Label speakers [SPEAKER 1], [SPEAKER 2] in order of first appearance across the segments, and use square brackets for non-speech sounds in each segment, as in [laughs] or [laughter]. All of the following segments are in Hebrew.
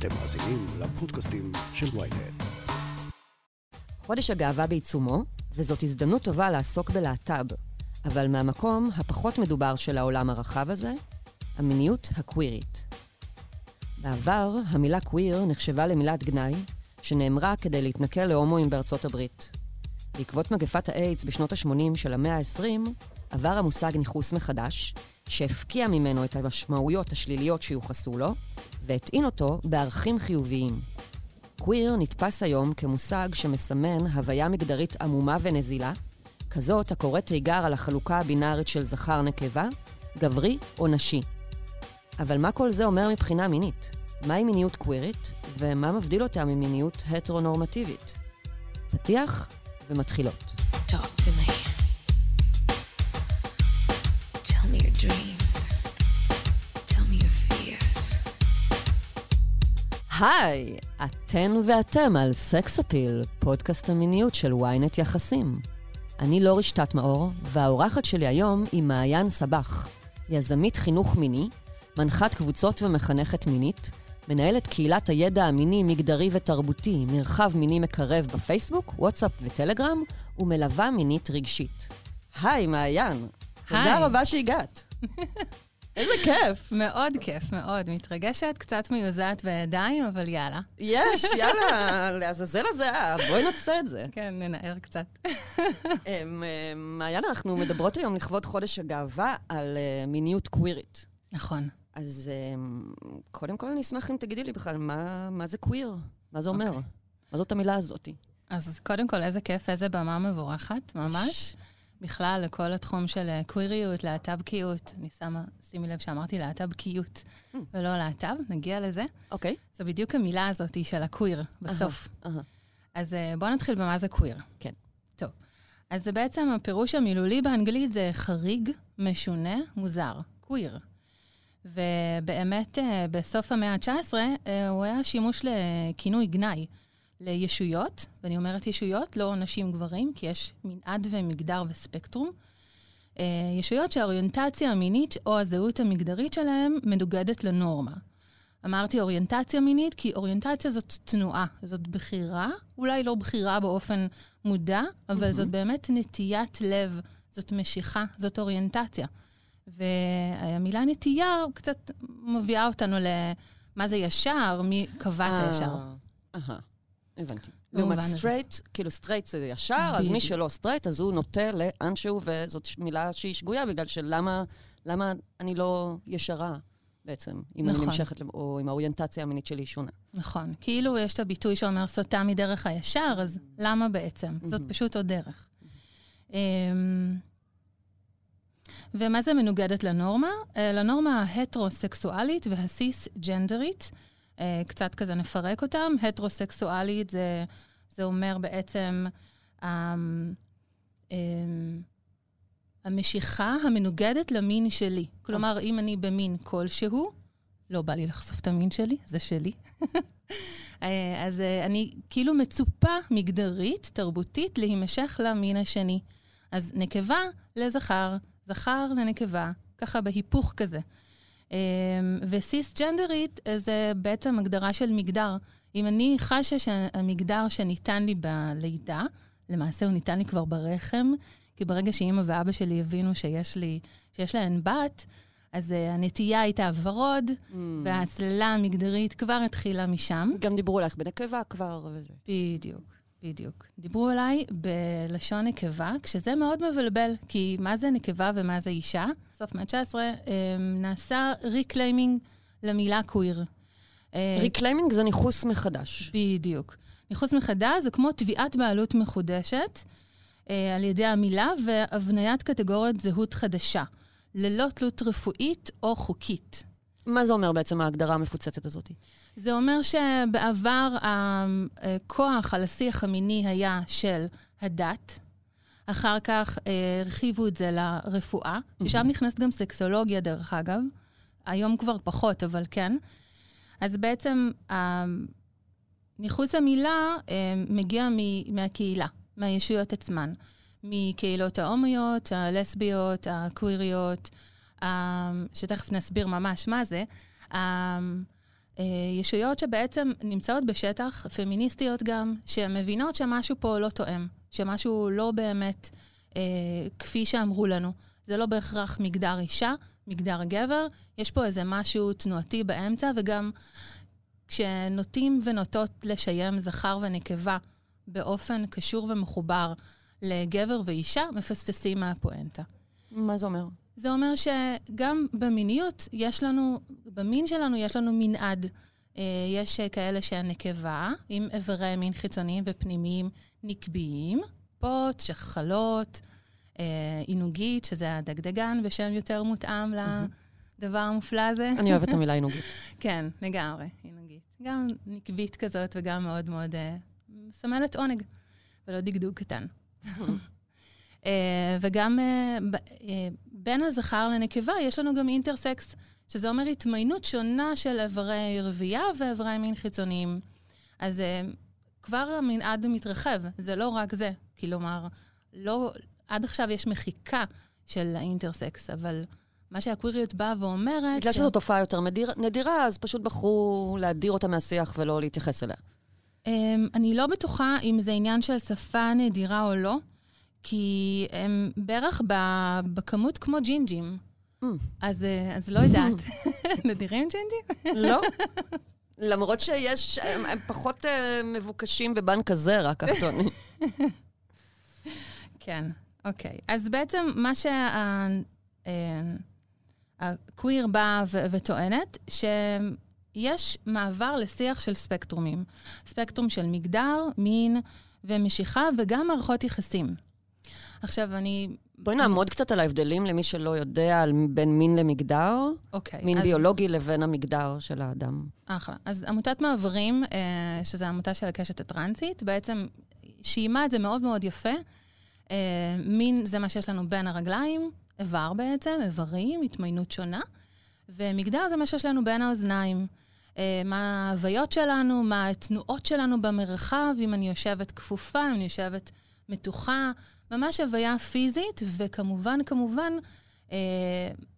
[SPEAKER 1] אתם מאזינים לפודקאסטים של ויינט.
[SPEAKER 2] חודש הגאווה בעיצומו, וזאת הזדמנות טובה לעסוק בלהט"ב, אבל מהמקום הפחות מדובר של העולם הרחב הזה, המיניות הקווירית. בעבר, המילה קוויר נחשבה למילת גנאי, שנאמרה כדי להתנכל להומואים בארצות הברית. בעקבות מגפת האיידס בשנות ה-80 של המאה ה-20, עבר המושג ניכוס מחדש, שהפקיע ממנו את המשמעויות השליליות שיוחסו לו, והטעין אותו בערכים חיוביים. קוויר נתפס היום כמושג שמסמן הוויה מגדרית עמומה ונזילה, כזאת הקוראת תיגר על החלוקה הבינארית של זכר-נקבה, גברי או נשי. אבל מה כל זה אומר מבחינה מינית? מהי מיניות קווירית, ומה מבדיל אותה ממיניות הטרונורמטיבית? פתיח ומתחילות.
[SPEAKER 3] Me. Dreams. Tell me your fears.
[SPEAKER 2] היי, אתן ואתם על סקס אפיל, פודקאסט המיניות של ynet יחסים. אני לא רשתת מאור, והאורחת שלי היום היא מעיין סבח, יזמית חינוך מיני, מנחת קבוצות ומחנכת מינית, מנהלת קהילת הידע המיני, מגדרי ותרבותי, מרחב מיני מקרב בפייסבוק, וואטסאפ וטלגרם, ומלווה מינית רגשית. היי, מעיין. תודה
[SPEAKER 4] היי.
[SPEAKER 2] רבה שהגעת. איזה כיף.
[SPEAKER 4] מאוד כיף, מאוד. מתרגשת, קצת מיוזעת בידיים, אבל יאללה.
[SPEAKER 2] יש, [laughs] יאללה, לעזאזל הזיעה, בואי נעשה את זה.
[SPEAKER 4] כן, ננער קצת. [laughs]
[SPEAKER 2] אמ, אמ, מעיין, אנחנו מדברות היום לכבוד חודש הגאווה על אה, מיניות קווירית.
[SPEAKER 4] נכון.
[SPEAKER 2] אז אמ, קודם כל אני אשמח אם תגידי לי בכלל, מה, מה זה קוויר? מה זה אומר?
[SPEAKER 4] אוקיי.
[SPEAKER 2] מה זאת המילה הזאת?
[SPEAKER 4] אז קודם כל, איזה כיף, איזה במה מבורכת, ממש. בכלל, לכל התחום של אה, קוויריות, להט"בקיות. אני שמה, שימי לב שאמרתי להט"בקיות, ולא להט"ב, נגיע לזה.
[SPEAKER 2] אוקיי.
[SPEAKER 4] זו בדיוק המילה הזאת של הקוויר, בסוף.
[SPEAKER 2] אהה.
[SPEAKER 4] אז אה, בואו נתחיל במה זה קוויר.
[SPEAKER 2] כן.
[SPEAKER 4] טוב. אז זה בעצם, הפירוש המילולי באנגלית זה חריג, משונה, מוזר. קוויר. ובאמת, אה, בסוף המאה ה-19, אה, הוא היה שימוש לכינוי גנאי לישויות, ואני אומרת ישויות, לא נשים גברים, כי יש מנעד ומגדר וספקטרום. אה, ישויות שהאוריינטציה המינית או הזהות המגדרית שלהם מנוגדת לנורמה. אמרתי אוריינטציה מינית, כי אוריינטציה זאת תנועה, זאת בחירה, אולי לא בחירה באופן מודע, אבל זאת באמת נטיית לב, זאת משיכה, זאת אוריינטציה. והמילה נטייה קצת מביאה אותנו למה זה ישר, מי קבע את הישר.
[SPEAKER 2] אה, אהה, הבנתי.
[SPEAKER 4] במובן
[SPEAKER 2] לעומת. straight, כאילו straight זה ישר, אז מי. שלא straight, אז הוא נוטה לאנשהו, וזאת מילה שהיא שגויה, בגלל שלמה למה אני לא ישרה בעצם, אם אני
[SPEAKER 4] נכון.
[SPEAKER 2] נמשכת, למ- או אם האוריינטציה המינית שלי שונה.
[SPEAKER 4] נכון. כאילו יש את הביטוי שאומר סוטה מדרך הישר, אז למה בעצם? זאת פשוט עוד דרך. אמ, ומה זה מנוגדת לנורמה? אה, לנורמה ההטרוסקסואלית והסיס-ג'נדרית. אה, קצת כזה נפרק אותם. הטרוסקסואלית זה, זה אומר בעצם אמ, אמ, המשיכה המנוגדת למין שלי. כלומר, אם אני במין כלשהו, לא בא לי לחשוף את המין שלי, זה שלי. [laughs] אה, אז אה, אני כאילו מצופה מגדרית, תרבותית, להימשך למין השני. אז נקבה לזכר, זכר לנקבה, ככה בהיפוך כזה. אה, וסיס-ג'נדרית זה בעצם הגדרה של מגדר. אם אני חשה שהמגדר שניתן לי בלידה, למעשה הוא ניתן לי כבר ברחם, כי ברגע שאימא ואבא שלי הבינו שיש לי, שיש להן בת, אז uh, הנטייה הייתה ורוד,
[SPEAKER 2] Mm.
[SPEAKER 4] וההסללה המגדרית כבר התחילה משם.
[SPEAKER 2] גם דיברו עלייך בנקבה כבר וזה.
[SPEAKER 4] בדיוק, בדיוק. דיברו עליי בלשון נקבה, כשזה מאוד מבלבל, כי מה זה נקבה ומה זה אישה? סוף מאה ה-19 נעשה reclaiming למילה קוויר. אה,
[SPEAKER 2] reclaiming זה ניכוס מחדש.
[SPEAKER 4] בדיוק. ניכוס מחדש זה כמו תביעת בעלות מחודשת אה, על ידי המילה והבניית קטגוריית זהות חדשה, ללא תלות רפואית או חוקית.
[SPEAKER 2] מה זה אומר בעצם ההגדרה המפוצצת הזאת?
[SPEAKER 4] זה אומר שבעבר הכוח על השיח המיני היה של הדת, אחר כך אה, הרחיבו את זה לרפואה, ששם נכנסת גם סקסולוגיה דרך אגב, היום כבר פחות, אבל כן. אז בעצם ה- ניכוס המילה אה, מגיע מהקהילה, מהישויות עצמן, מקהילות ההומיות, הלסביות, הקוויריות, אה, שתכף נסביר ממש מה זה. אה, אה, ישויות שבעצם נמצאות בשטח, פמיניסטיות גם, שמבינות שמשהו פה לא תואם, שמשהו לא באמת אה, כפי שאמרו לנו. זה לא בהכרח מגדר אישה, מגדר גבר, יש פה איזה משהו תנועתי באמצע, וגם כשנוטים ונוטות לשיים זכר ונקבה באופן קשור ומחובר לגבר ואישה, מפספסים מהפואנטה.
[SPEAKER 2] מה זה אומר?
[SPEAKER 4] זה אומר שגם במיניות יש לנו, במין שלנו יש לנו מנעד. אה, יש כאלה שהן נקבה, עם איברי מין חיצוניים ופנימיים נקביים, פוט, שחלות, אה, עינוגית, שזה הדגדגן, בשם יותר מותאם לדבר המופלא הזה.
[SPEAKER 2] אני אוהבת את [laughs] המילה עינוגית.
[SPEAKER 4] כן, לגמרי, עינוגית. גם נקבית כזאת וגם מאוד מאוד אה, מסמלת עונג, ולא דגדוג קטן. אה, וגם אה, אה, בין הזכר לנקבה יש לנו גם אינטרסקס, שזה אומר התמיינות שונה של איברי רבייה ואיברי מין חיצוניים. אז כבר המנעד מתרחב, זה לא רק זה. כלומר, לא, עד עכשיו יש מחיקה של האינטרסקס, אבל מה שהקוויריות באה ואומרת...
[SPEAKER 2] בגלל
[SPEAKER 4] ש-
[SPEAKER 2] שזו תופעה יותר מדיר- נדירה, אז פשוט בחרו להדיר אותה מהשיח ולא להתייחס אליה.
[SPEAKER 4] Um, אני לא בטוחה אם זה עניין של שפה נדירה או לא, כי הם בערך בכמות כמו ג'ינג'ים.
[SPEAKER 2] Mm.
[SPEAKER 4] אז, אה, אז לא יודעת. [laughs] [laughs] נדירים ג'ינג'ים? [laughs]
[SPEAKER 2] לא. למרות שיש, הם, הם פחות uh, מבוקשים בבנק הזרע, כך טוענים.
[SPEAKER 4] כן, אוקיי. אז בעצם מה שהקוויר באה ו- וטוענת, שיש מעבר לשיח של ספקטרומים. ספקטרום של מגדר, מין ומשיכה, וגם מערכות יחסים. עכשיו, אני...
[SPEAKER 2] בואי נעמוד קצת על ההבדלים למי שלא יודע, על בין מין למגדר,
[SPEAKER 4] אוקיי.
[SPEAKER 2] מין
[SPEAKER 4] אז-
[SPEAKER 2] ביולוגי לבין המגדר של האדם.
[SPEAKER 4] אחלה. אז עמותת מעברים, אה, שזו עמותה של הקשת הטרנסית, בעצם שיימה את זה מאוד מאוד יפה. אה, מין זה מה שיש לנו בין הרגליים, איבר בעצם, איברים, התמיינות שונה, ומגדר זה מה שיש לנו בין האוזניים. אה, מה ההוויות שלנו, מה התנועות שלנו במרחב, אם אני יושבת כפופה, אם אני יושבת מתוחה, ממש הוויה פיזית, וכמובן, כמובן, אה,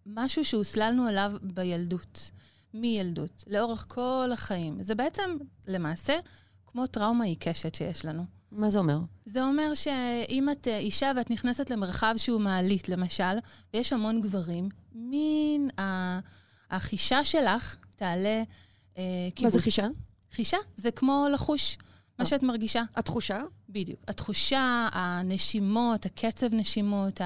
[SPEAKER 4] משהו שהוסללנו עליו בילדות. מילדות, לאורך כל החיים. זה בעצם, למעשה, כמו טראומה עיקשת שיש לנו.
[SPEAKER 2] מה זה אומר?
[SPEAKER 4] זה אומר שאם את אה, אישה ואת נכנסת למרחב שהוא מעלית, למשל, ויש המון גברים, מין החישה שלך תעלה אה,
[SPEAKER 2] מה
[SPEAKER 4] קיבוץ.
[SPEAKER 2] זה חישה?
[SPEAKER 4] חישה זה כמו לחוש, מה
[SPEAKER 2] אה.
[SPEAKER 4] שאת מרגישה.
[SPEAKER 2] התחושה?
[SPEAKER 4] בדיוק. התחושה, הנשימות, הקצב נשימות,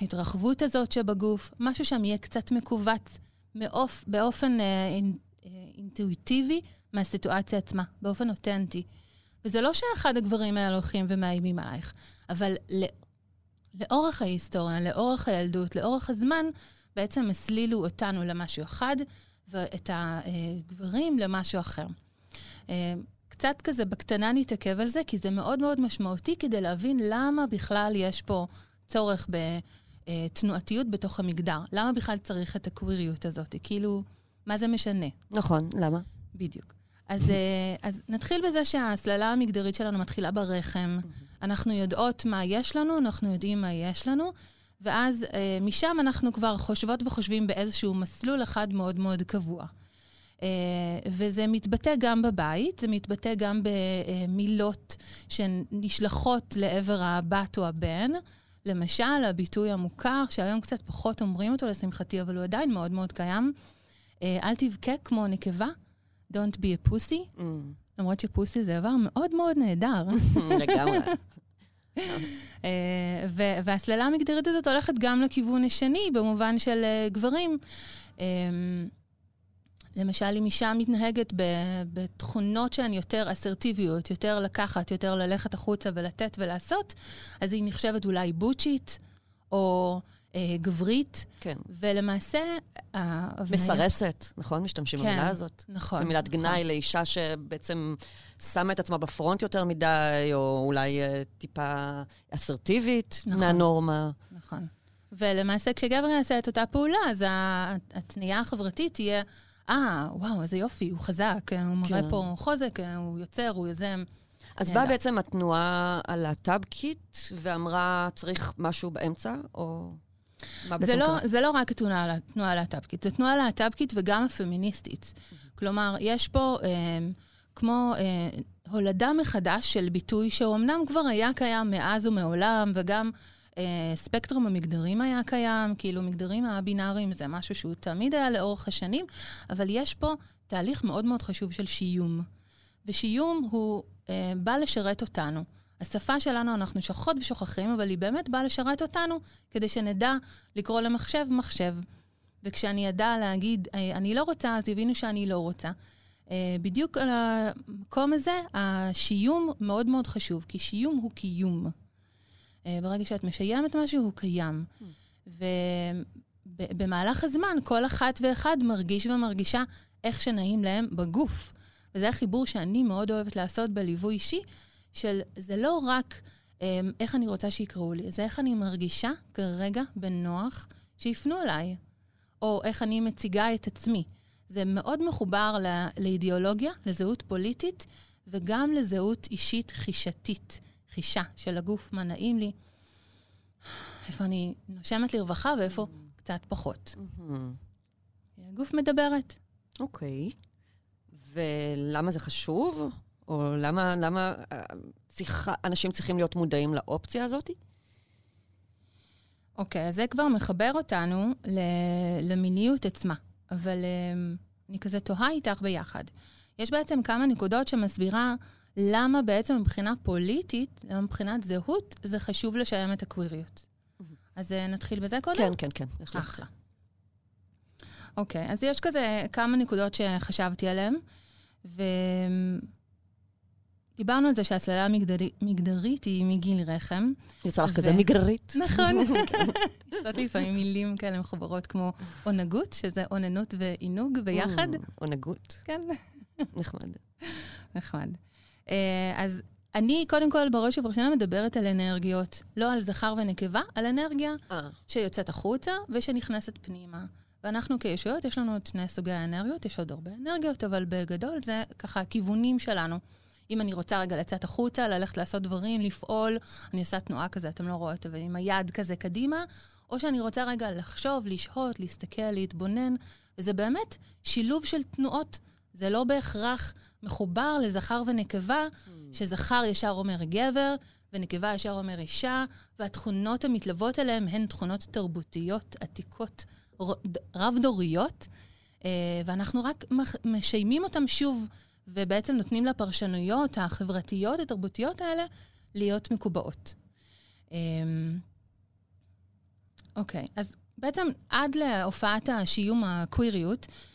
[SPEAKER 4] ההתרחבות הזאת שבגוף, משהו שם יהיה קצת מכווץ מאופ, באופן אה, אה, אינטואיטיבי מהסיטואציה עצמה, באופן אותנטי. וזה לא שאחד הגברים האלה הולכים ומאיימים עלייך, אבל לא, לאורך ההיסטוריה, לאורך הילדות, לאורך הזמן, בעצם הסלילו אותנו למשהו אחד, ואת הגברים למשהו אחר. אה, קצת כזה בקטנה נתעכב על זה, כי זה מאוד מאוד משמעותי כדי להבין למה בכלל יש פה צורך בתנועתיות בתוך המגדר. למה בכלל צריך את הקוויריות הזאת? כאילו, מה זה משנה?
[SPEAKER 2] נכון, למה?
[SPEAKER 4] בדיוק. אז, אה, אז נתחיל בזה שההסללה המגדרית שלנו מתחילה ברחם. אנחנו יודעות מה יש לנו, אנחנו יודעים מה יש לנו, ואז אה, משם אנחנו כבר חושבות וחושבים באיזשהו מסלול אחד מאוד מאוד קבוע. אה, וזה מתבטא גם בבית, זה מתבטא גם במילות שנשלחות לעבר הבת או הבן. למשל, הביטוי המוכר, שהיום קצת פחות אומרים אותו לשמחתי, אבל הוא עדיין מאוד מאוד קיים, אה, אל תבכה כמו נקבה, Don't be a pussy,
[SPEAKER 2] Mm,
[SPEAKER 4] למרות שפוסי זה דבר מאוד מאוד נהדר. [laughs]
[SPEAKER 2] לגמרי.
[SPEAKER 4] אה, וההסללה המגדרית הזאת הולכת גם לכיוון השני, במובן של גברים. למשל, אם אישה מתנהגת בתכונות שהן יותר אסרטיביות, יותר לקחת, יותר ללכת החוצה ולתת ולעשות, אז היא נחשבת אולי בוצ'ית, או אה, גברית,
[SPEAKER 2] כן.
[SPEAKER 4] ולמעשה... ההבניה-
[SPEAKER 2] מסרסת, נכון? משתמשים
[SPEAKER 4] כן,
[SPEAKER 2] במילה הזאת.
[SPEAKER 4] נכון.
[SPEAKER 2] כמילת
[SPEAKER 4] נכון.
[SPEAKER 2] גנאי לאישה שבעצם שמה את עצמה בפרונט יותר מדי, או אולי אה, טיפה אסרטיבית
[SPEAKER 4] נכון.
[SPEAKER 2] מהנורמה.
[SPEAKER 4] נכון. ולמעשה, כשגבר יעשה את אותה פעולה, אז התנייה החברתית תהיה, אה, וואו, איזה יופי, הוא חזק, הוא מראה
[SPEAKER 2] כן.
[SPEAKER 4] פה חוזק, הוא יוצר, הוא יוזם.
[SPEAKER 2] אז. באה בעצם התנועה הלהט"בקית ואמרה, צריך משהו באמצע, או...
[SPEAKER 4] זה לא? זה לא רק התנועה לה- התנועה הלהט"בקית, זה תנועה להט"בקית וגם הפמיניסטית. כלומר, יש פה אה, כמו אה, הולדה מחדש של ביטוי שאומנם כבר היה קיים מאז ומעולם, וגם אה, ספקטרום המגדרים היה קיים, כאילו מגדרים הבינאריים זה משהו שהוא תמיד היה לאורך השנים, אבל יש פה תהליך מאוד מאוד חשוב של שיום. ושיום הוא אה, בא לשרת אותנו. השפה שלנו, אנחנו שוכחות ושוכחים, אבל היא באמת באה לשרת אותנו כדי שנדע לקרוא למחשב מחשב. וכשאני אדע להגיד, אה, אני לא רוצה, אז יבינו שאני לא רוצה. אה, בדיוק על המקום הזה, השיום מאוד מאוד חשוב, כי שיום הוא קיום. אה, ברגע שאת משיימת משהו, הוא קיים. ובמהלך הזמן, כל אחת ואחד מרגיש ומרגישה איך שנעים להם בגוף. וזה החיבור שאני מאוד אוהבת לעשות בליווי אישי, של זה לא רק אה, איך אני רוצה שיקראו לי, זה איך אני מרגישה כרגע בנוח שיפנו אליי, או איך אני מציגה את עצמי. זה מאוד מחובר ל- לאידיאולוגיה, לזהות פוליטית, וגם לזהות אישית חישתית, חישה של הגוף, מה נעים לי, איפה אני נושמת לרווחה ואיפה קצת פחות.
[SPEAKER 2] מהמם.
[SPEAKER 4] הגוף מדברת.
[SPEAKER 2] אוקיי. ולמה זה חשוב? או למה, למה אה, צריכה, אנשים צריכים להיות מודעים לאופציה הזאת?
[SPEAKER 4] אוקיי, אז זה כבר מחבר אותנו למיניות עצמה. אבל um, אני כזה תוהה איתך ביחד. יש בעצם כמה נקודות שמסבירה למה בעצם מבחינה פוליטית, למה מבחינת זהות, זה חשוב לשיים את הקוויריות. אז uh, נתחיל בזה קודם?
[SPEAKER 2] כן, כן, כן, בהחלט.
[SPEAKER 4] אחלה. אוקיי, אז יש כזה כמה נקודות שחשבתי עליהן, ודיברנו על זה שהסללה המגדרי- מגדרית היא מגיל רחם.
[SPEAKER 2] יצא לך
[SPEAKER 4] ו-
[SPEAKER 2] כזה מגררית.
[SPEAKER 4] נכון. [laughs] יוצאות לי לפעמים מילים כאלה מחוברות כמו עונגות, שזה אוננות ועינוג ביחד.
[SPEAKER 2] Mm, עונגות.
[SPEAKER 4] כן,
[SPEAKER 2] נחמד.
[SPEAKER 4] נחמד. אה, אז אני קודם כל בראש ובראשונה מדברת על אנרגיות, לא על זכר ונקבה, על אנרגיה
[SPEAKER 2] אה,
[SPEAKER 4] שיוצאת החוצה ושנכנסת פנימה. ואנחנו כישויות, יש לנו את שני סוגי האנרגיות, יש עוד הרבה אנרגיות, אבל בגדול זה ככה הכיוונים שלנו. אם אני רוצה רגע לצאת החוצה, ללכת לעשות דברים, לפעול, אני עושה תנועה כזה, אתם לא רואות, אבל עם היד כזה קדימה, או שאני רוצה רגע לחשוב, לשהות, להסתכל, להתבונן, וזה באמת שילוב של תנועות. זה לא בהכרח מחובר לזכר ונקבה, שזכר ישר אומר גבר, ונקבה ישר אומר אישה, והתכונות המתלוות אליהם הן תכונות תרבותיות עתיקות, רב-דוריות, אה, ואנחנו רק משיימים אותם שוב, ובעצם נותנים לפרשנויות החברתיות, התרבותיות האלה, להיות מקובעות. אמ, אוקיי, אז בעצם עד להופעת השיום הקוויריות, אה,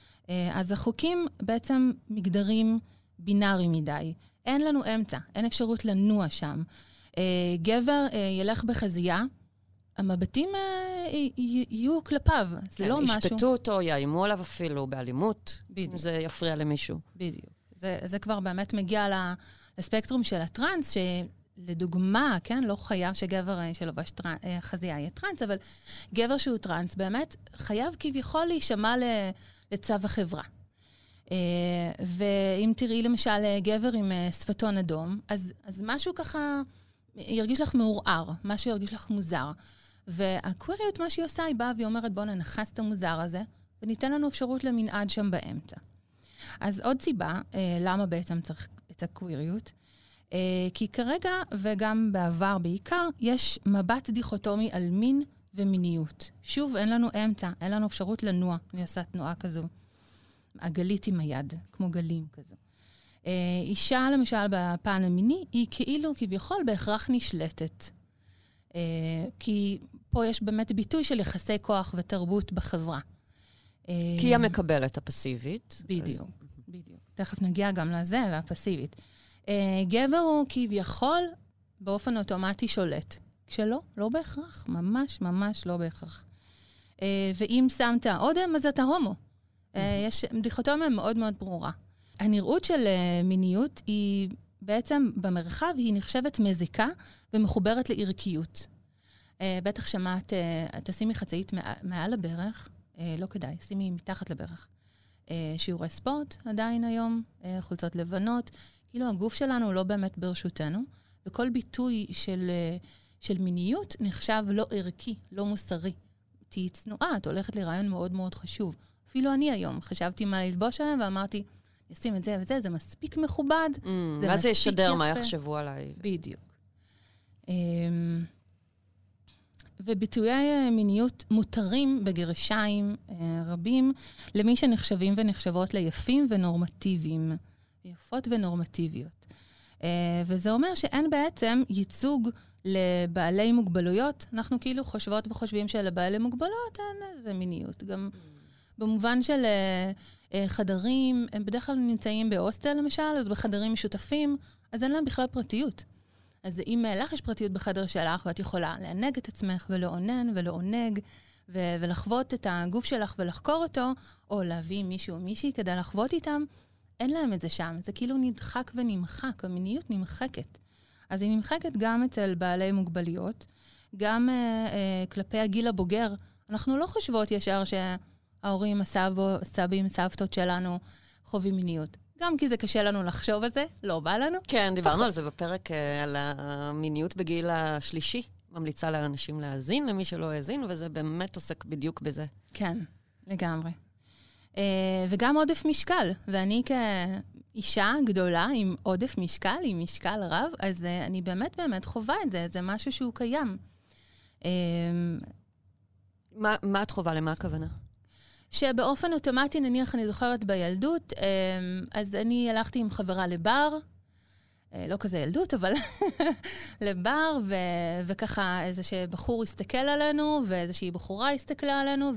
[SPEAKER 4] אז החוקים בעצם מגדרים בינאריים מדי. אין לנו אמצע, אין אפשרות לנוע שם. אה, גבר אה, ילך בחזייה, המבטים אה, יהיו כלפיו. זה
[SPEAKER 2] כן,
[SPEAKER 4] לא משהו...
[SPEAKER 2] ישפטו אותו, יאיימו עליו אפילו באלימות,
[SPEAKER 4] בדיוק.
[SPEAKER 2] אם זה יפריע למישהו.
[SPEAKER 4] בדיוק. זה, זה כבר באמת מגיע לספקטרום של הטראנס, שלדוגמה, כן, לא חייב שגבר אה, שלובש טרנ... אה, חזייה יהיה טראנס, אבל גבר שהוא טראנס באמת חייב כביכול להישמע ל... לצו החברה. אה, ואם תראי למשל אה, גבר עם אה, שפתון אדום, אז, אז משהו ככה ירגיש לך מעורער, משהו ירגיש לך מוזר. והקוויריות, מה שהיא עושה, היא באה והיא אומרת, בואו ננכס את המוזר הזה, וניתן לנו אפשרות למנעד שם באמצע. אז עוד סיבה למה בעצם צריך את הקוויריות, כי כרגע, וגם בעבר בעיקר, יש מבט דיכוטומי על מין ומיניות. שוב, אין לנו אמצע, אין לנו אפשרות לנוע. אני עושה תנועה כזו, עגלית עם היד, כמו גלים כזו. אה, אישה, למשל, בפן המיני, היא כאילו, כביכול, בהכרח נשלטת. אה, כי פה יש באמת ביטוי של יחסי כוח ותרבות בחברה. אה,
[SPEAKER 2] כי היא המקבלת הפסיבית.
[SPEAKER 4] בדיוק, בדיוק. תכף נגיע גם לזה, לפסיבית. Uh, גבר הוא כביכול באופן אוטומטי שולט. כשלא, לא בהכרח, ממש ממש לא בהכרח. Uh, ואם שמת אודם, אז אתה הומו. Uh, יש דיכוטומיה מאוד מאוד ברורה. הנראות של uh, מיניות היא בעצם במרחב, היא נחשבת מזיקה ומחוברת לערכיות. Uh, בטח שמעת, uh, תשימי חצאית מע- מעל הברך, uh, לא כדאי, שימי מתחת לברך. אה, שיעורי ספורט עדיין היום, אה, חולצות לבנות. כאילו הגוף שלנו לא באמת ברשותנו, וכל ביטוי של, אה, של מיניות נחשב לא ערכי, לא מוסרי, תהיי צנועה, את הולכת לרעיון מאוד מאוד חשוב. אפילו אני היום חשבתי מה ללבוש עליהם ואמרתי, נשים את זה וזה, זה מספיק מכובד,
[SPEAKER 2] Mm,
[SPEAKER 4] זה
[SPEAKER 2] ואז זה ישדר מה. יחשבו עליי.
[SPEAKER 4] בדיוק. אמ, וביטויי אה, מיניות מותרים בגרשיים אה, רבים למי שנחשבים ונחשבות ליפים ונורמטיביים. יפות ונורמטיביות. אה, וזה אומר שאין בעצם ייצוג לבעלי מוגבלויות. אנחנו כאילו חושבות וחושבים שלבעלי מוגבלויות אין איזה מיניות. גם במובן של אה, אה, חדרים, הם בדרך כלל נמצאים בהוסטל למשל, אז בחדרים משותפים, אז אין להם בכלל פרטיות. אז אם לך יש פרטיות בחדר שלך, ואת יכולה לענג את עצמך ולאונן ולעונג, ו- ולחוות את הגוף שלך ולחקור אותו, או להביא מישהו או מישהי כדי לחוות איתם, אין להם את זה שם. זה כאילו נדחק ונמחק, המיניות נמחקת. אז היא נמחקת גם אצל בעלי מוגבלויות, גם אה, אה, כלפי הגיל הבוגר. אנחנו לא חושבות ישר שההורים, הסבו, סבים, סבתות שלנו חווים מיניות. גם כי זה קשה לנו לחשוב על זה, לא בא לנו.
[SPEAKER 2] כן, דיברנו על זה בפרק, אה, על המיניות בגיל השלישי. ממליצה לאנשים להאזין, למי שלא האזין, וזה באמת עוסק בדיוק בזה.
[SPEAKER 4] כן, לגמרי. Uh, וגם עודף משקל, ואני כאישה גדולה עם עודף משקל, עם משקל רב, אז uh, אני באמת באמת חווה את זה, זה משהו שהוא קיים. Uh,
[SPEAKER 2] מה, מה את חווה? למה הכוונה?
[SPEAKER 4] שבאופן אוטומטי, נניח, אני זוכרת בילדות, אה, אז אני הלכתי עם חברה לבר, אה, לא כזה ילדות, אבל [laughs] לבר, ו- וככה איזשהו בחור הסתכל עלינו, ואיזושהי בחורה הסתכלה עלינו,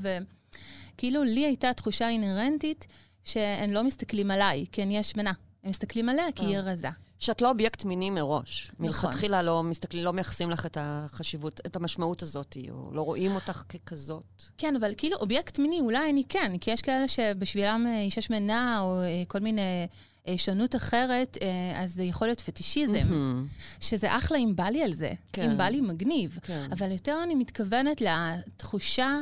[SPEAKER 4] וכאילו לי הייתה תחושה אינהרנטית שהם לא מסתכלים עליי, כי אני השמנה. הם מסתכלים עליה כי היא רזה.
[SPEAKER 2] שאת לא אובייקט מיני מראש.
[SPEAKER 4] נכון.
[SPEAKER 2] מלכתחילה לא מסתכלים, לא מייחסים לך את החשיבות, את המשמעות הזאת, או לא רואים אותך ככזאת.
[SPEAKER 4] כן, אבל כאילו אובייקט מיני אולי אני כן, כי יש כאלה שבשבילם אה, אישה שמנה או אה, כל מיני אה, שונות אחרת, אה, אז זה יכול להיות פטישיזם,
[SPEAKER 2] מהמם.
[SPEAKER 4] שזה אחלה אם בא לי על זה,
[SPEAKER 2] כן.
[SPEAKER 4] אם בא לי מגניב.
[SPEAKER 2] כן.
[SPEAKER 4] אבל יותר אני מתכוונת לתחושה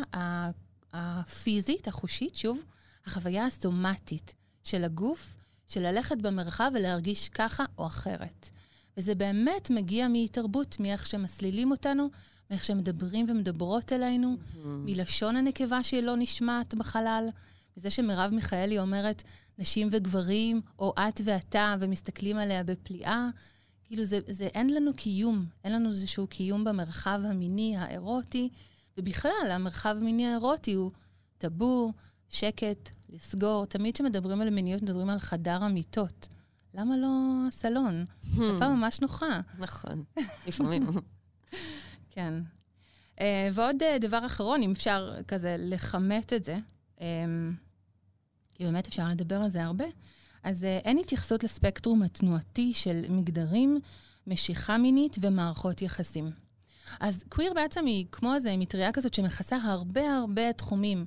[SPEAKER 4] הפיזית, החושית, שוב, החוויה הסומטית של הגוף, של ללכת במרחב ולהרגיש ככה או אחרת. וזה באמת מגיע מתרבות, מאיך שמסלילים אותנו, מאיך שמדברים ומדברות אלינו, מלשון הנקבה שהיא לא נשמעת בחלל, מזה שמרב מיכאלי אומרת נשים וגברים, או את ואתה, ומסתכלים עליה בפליאה. כאילו, זה, זה, אין לנו קיום, אין לנו איזשהו קיום במרחב המיני האירוטי, ובכלל, המרחב המיני האירוטי הוא טאבו, שקט, לסגור. תמיד כשמדברים על מיניות, מדברים על חדר המיטות. למה לא סלון? זו פעם ממש נוחה.
[SPEAKER 2] נכון, לפעמים. [laughs]
[SPEAKER 4] כן. Uh, ועוד uh, דבר אחרון, אם אפשר כזה לכמת את זה, um, כי באמת אפשר לדבר על זה הרבה, אז uh, אין התייחסות לספקטרום התנועתי של מגדרים, משיכה מינית ומערכות יחסים. אז קוויר בעצם היא כמו איזו מטריה כזאת שמכסה הרבה הרבה תחומים.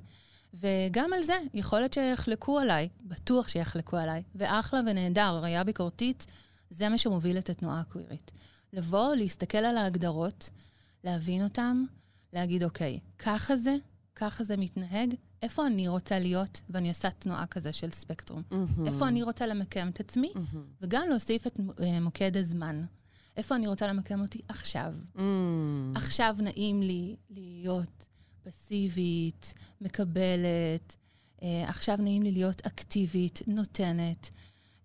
[SPEAKER 4] וגם על זה, יכול להיות שיחלקו עליי, בטוח שיחלקו עליי, ואחלה ונהדר, ראייה ביקורתית, זה מה שמוביל את התנועה הקווירית. לבוא, להסתכל על ההגדרות, להבין אותם, להגיד, אוקיי, ככה זה, ככה זה מתנהג, איפה אני רוצה להיות, ואני עושה תנועה כזה של ספקטרום. איפה אני רוצה למקם את עצמי, וגם להוסיף את אה, מוקד הזמן. איפה אני רוצה למקם אותי עכשיו.
[SPEAKER 2] Mm.
[SPEAKER 4] עכשיו נעים לי להיות פסיבית, מקבלת, אה, עכשיו נעים לי להיות אקטיבית, נותנת.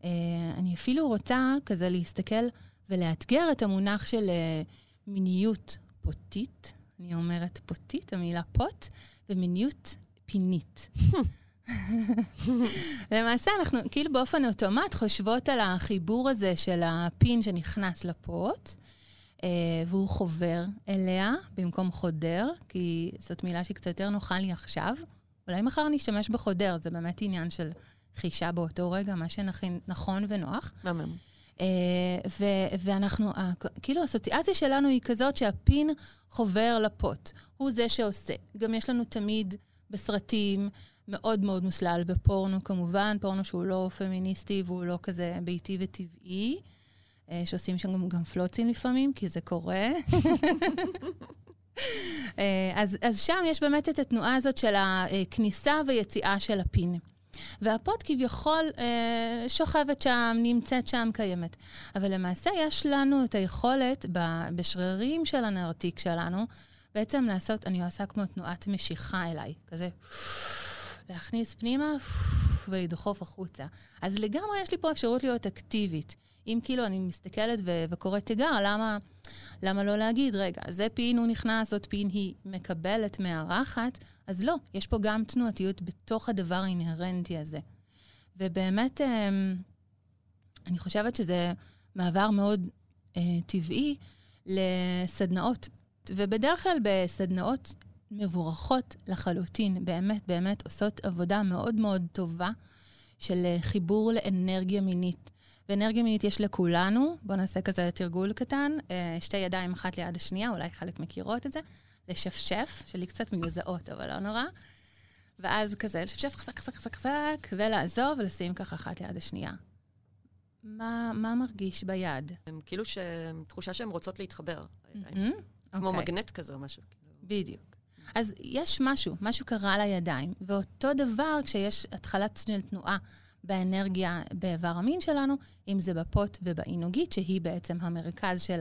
[SPEAKER 4] אה, אני אפילו רוצה כזה להסתכל ולאתגר את המונח של אה, מיניות פוטית. אני אומרת פוטית, המילה פוט, ומיניות פינית. [laughs] [laughs] למעשה, אנחנו כאילו באופן אוטומט חושבות על החיבור הזה של הפין שנכנס לפוט, אה, והוא חובר אליה במקום חודר, כי זאת מילה שהיא קצת יותר נוחה לי עכשיו. אולי מחר אני אשתמש בחודר, זה באמת עניין של חישה באותו רגע, מה שנכון ונוח.
[SPEAKER 2] מהמם.
[SPEAKER 4] אה, ו- ואנחנו, כאילו האסוציאציה שלנו היא כזאת שהפין חובר לפוט. הוא זה שעושה. גם יש לנו תמיד בסרטים מאוד מאוד מוסלל, בפורנו כמובן, פורנו שהוא לא פמיניסטי והוא לא כזה ביתי וטבעי, אה, שעושים שם גם, גם פלוצים לפעמים, כי זה קורה. [laughs] אה, אז, אז שם יש באמת את התנועה הזאת של הכניסה ויציאה של הפין. והפוט כביכול אה, שוכבת שם, נמצאת שם, קיימת. אבל למעשה יש לנו את היכולת בשרירים של הנרתיק שלנו, בעצם לעשות, אני עושה כמו תנועת משיכה אליי, כזה להכניס פנימה ולדחוף החוצה. אז לגמרי יש לי פה אפשרות להיות אקטיבית. אם כאילו אני מסתכלת ו- וקוראת תיגר, למה, למה לא להגיד, רגע, זה פין הוא נכנס, זאת פין היא מקבלת, מארחת, אז לא, יש פה גם תנועתיות בתוך הדבר האינהרנטי הזה. ובאמת, אמ, אני חושבת שזה מעבר מאוד אה, טבעי לסדנאות. ובדרך כלל בסדנאות מבורכות לחלוטין, באמת באמת עושות עבודה מאוד מאוד טובה של אה, חיבור לאנרגיה מינית. ואנרגיה מינית יש לכולנו, בואו נעשה כזה תרגול קטן, אה, שתי ידיים אחת ליד השנייה, אולי חלק מכירות את זה, לשפשף, שלי קצת מיוזעות, אבל לא נורא. ואז כזה לשפשף חזק, חזק, חזק, חזק, ולעזוב ולשים ככה אחת ליד השנייה. מה, מה מרגיש ביד?
[SPEAKER 2] הם כאילו ש... תחושה שהן רוצות להתחבר.
[SPEAKER 4] מהמם,
[SPEAKER 2] כמו
[SPEAKER 4] אוקיי.
[SPEAKER 2] מגנט כזה או משהו. כאילו.
[SPEAKER 4] בדיוק. אז יש משהו, משהו קרה לידיים, ואותו דבר כשיש התחלת של תנועה באנרגיה באיבר המין שלנו, אם זה בפוט ובעינוגית, שהיא בעצם המרכז של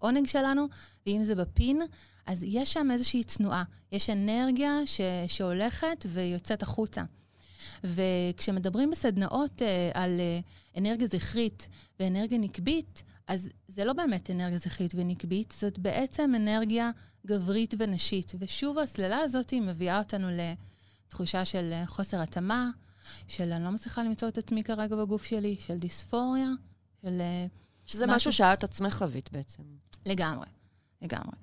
[SPEAKER 4] העונג שלנו, ואם זה בפין, אז יש שם איזושהי תנועה. יש אנרגיה ש- שהולכת ויוצאת החוצה. וכשמדברים בסדנאות אה, על אה, אנרגיה זכרית ואנרגיה נקבית, אז זה לא באמת אנרגיה זכרית ונקבית, זאת בעצם אנרגיה גברית ונשית. ושוב, ההסללה הזאת מביאה אותנו לתחושה של חוסר התאמה, של אני לא מצליחה למצוא את עצמי כרגע בגוף שלי, של דיספוריה, של... אה,
[SPEAKER 2] שזה
[SPEAKER 4] משהו-
[SPEAKER 2] משהו שאת עצמך חווית בעצם.
[SPEAKER 4] לגמרי, לגמרי.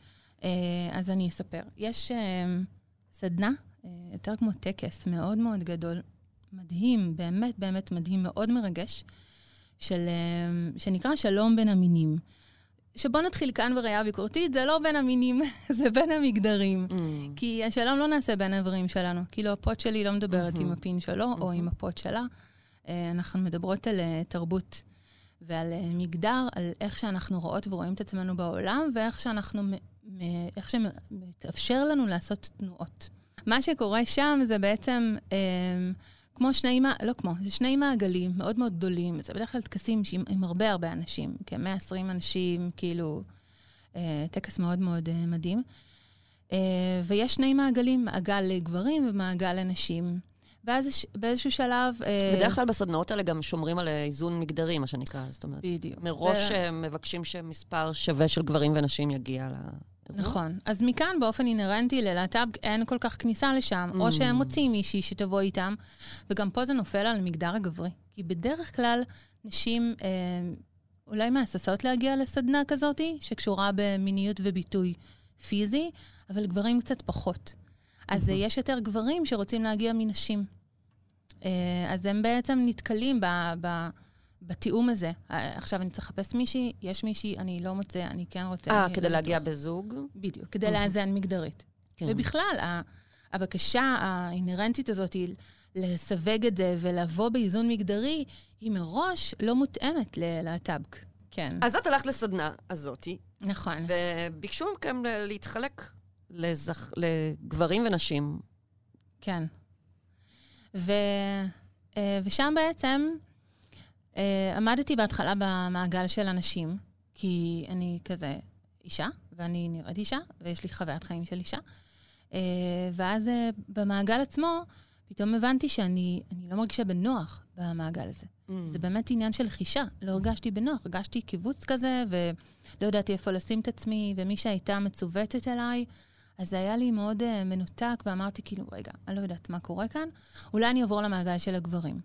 [SPEAKER 4] אה, אז אני אספר. יש אה, סדנה, יותר כמו טקס מאוד מאוד גדול, מדהים, באמת באמת מדהים, מאוד מרגש, של, אה, שנקרא שלום בין המינים. שבוא נתחיל כאן בראייה ביקורתית, זה לא בין המינים, [laughs] זה בין המגדרים. כי השלום לא נעשה בין האיברים שלנו. כאילו, הפוט שלי לא מדברת עם הפין שלו, או עם הפוט שלה. אה, אנחנו מדברות על אה, תרבות ועל אה, מגדר, על איך שאנחנו רואות ורואים את עצמנו בעולם, ואיך שאנחנו, איך שמתאפשר לנו לעשות תנועות. מה שקורה שם זה בעצם אה, כמו שני, לא כמו, זה שני מעגלים מאוד מאוד גדולים. זה בדרך כלל טקסים עם, עם הרבה הרבה אנשים, כ-120 אנשים, כאילו, אה, טקס מאוד מאוד אה, מדהים. אה, ויש שני מעגלים, מעגל לגברים ומעגל לנשים. ואז באיזשהו שלב... אה,
[SPEAKER 2] בדרך כלל בסדנאות האלה גם שומרים על איזון מגדרי, מה שנקרא. זאת אומרת,
[SPEAKER 4] בדיוק.
[SPEAKER 2] מראש
[SPEAKER 4] ו-
[SPEAKER 2] אה, מבקשים שמספר שווה של גברים ונשים יגיע לאירוע.
[SPEAKER 4] נכון. אז מכאן, באופן אינהרנטי, ללהט"ב אין כל כך כניסה לשם, או שהם מוצאים מישהי שתבוא איתם, וגם פה זה נופל על המגדר הגברי. כי בדרך כלל נשים אה, אולי מהססות להגיע לסדנה כזאת, שקשורה במיניות וביטוי פיזי, אבל גברים קצת פחות. אז אה, יש יותר גברים שרוצים להגיע מנשים. אה, אז הם בעצם נתקלים ב... ב בתיאום הזה. אה, עכשיו אני צריך לחפש מישהי, יש מישהי, אני לא מוצא, אני כן רוצה.
[SPEAKER 2] אה,
[SPEAKER 4] אני
[SPEAKER 2] כדי
[SPEAKER 4] לא
[SPEAKER 2] להגיע
[SPEAKER 4] בטוח.
[SPEAKER 2] בזוג?
[SPEAKER 4] בדיוק, כדי לאזן מגדרית.
[SPEAKER 2] כן.
[SPEAKER 4] ובכלל, הבקשה האינהרנטית הזאת היא לסווג את זה ולבוא באיזון מגדרי, היא מראש לא מותאמת ללהט"ב. כן,
[SPEAKER 2] אז את הלכת לסדנה הזאתי,
[SPEAKER 4] נכון.
[SPEAKER 2] וביקשו מכם להתחלק לזכ... לגברים ונשים.
[SPEAKER 4] כן. ו, אה, ושם בעצם אה, עמדתי בהתחלה במעגל של אנשים, כי אני כזה אישה, ואני נראית אישה, ויש לי חוויית חיים של אישה. אה, ואז אה, במעגל עצמו, פתאום הבנתי שאני אני לא מרגישה בנוח במעגל הזה.
[SPEAKER 2] Mm.
[SPEAKER 4] זה באמת עניין של חישה. לא הרגשתי בנוח, הרגשתי קיבוץ כזה, ולא ידעתי איפה לשים את עצמי, ומי שהייתה מצוותת אליי, אז זה היה לי מאוד uh, מנותק, ואמרתי כאילו, רגע, אני לא יודעת מה קורה כאן, אולי אני אעבור למעגל של הגברים.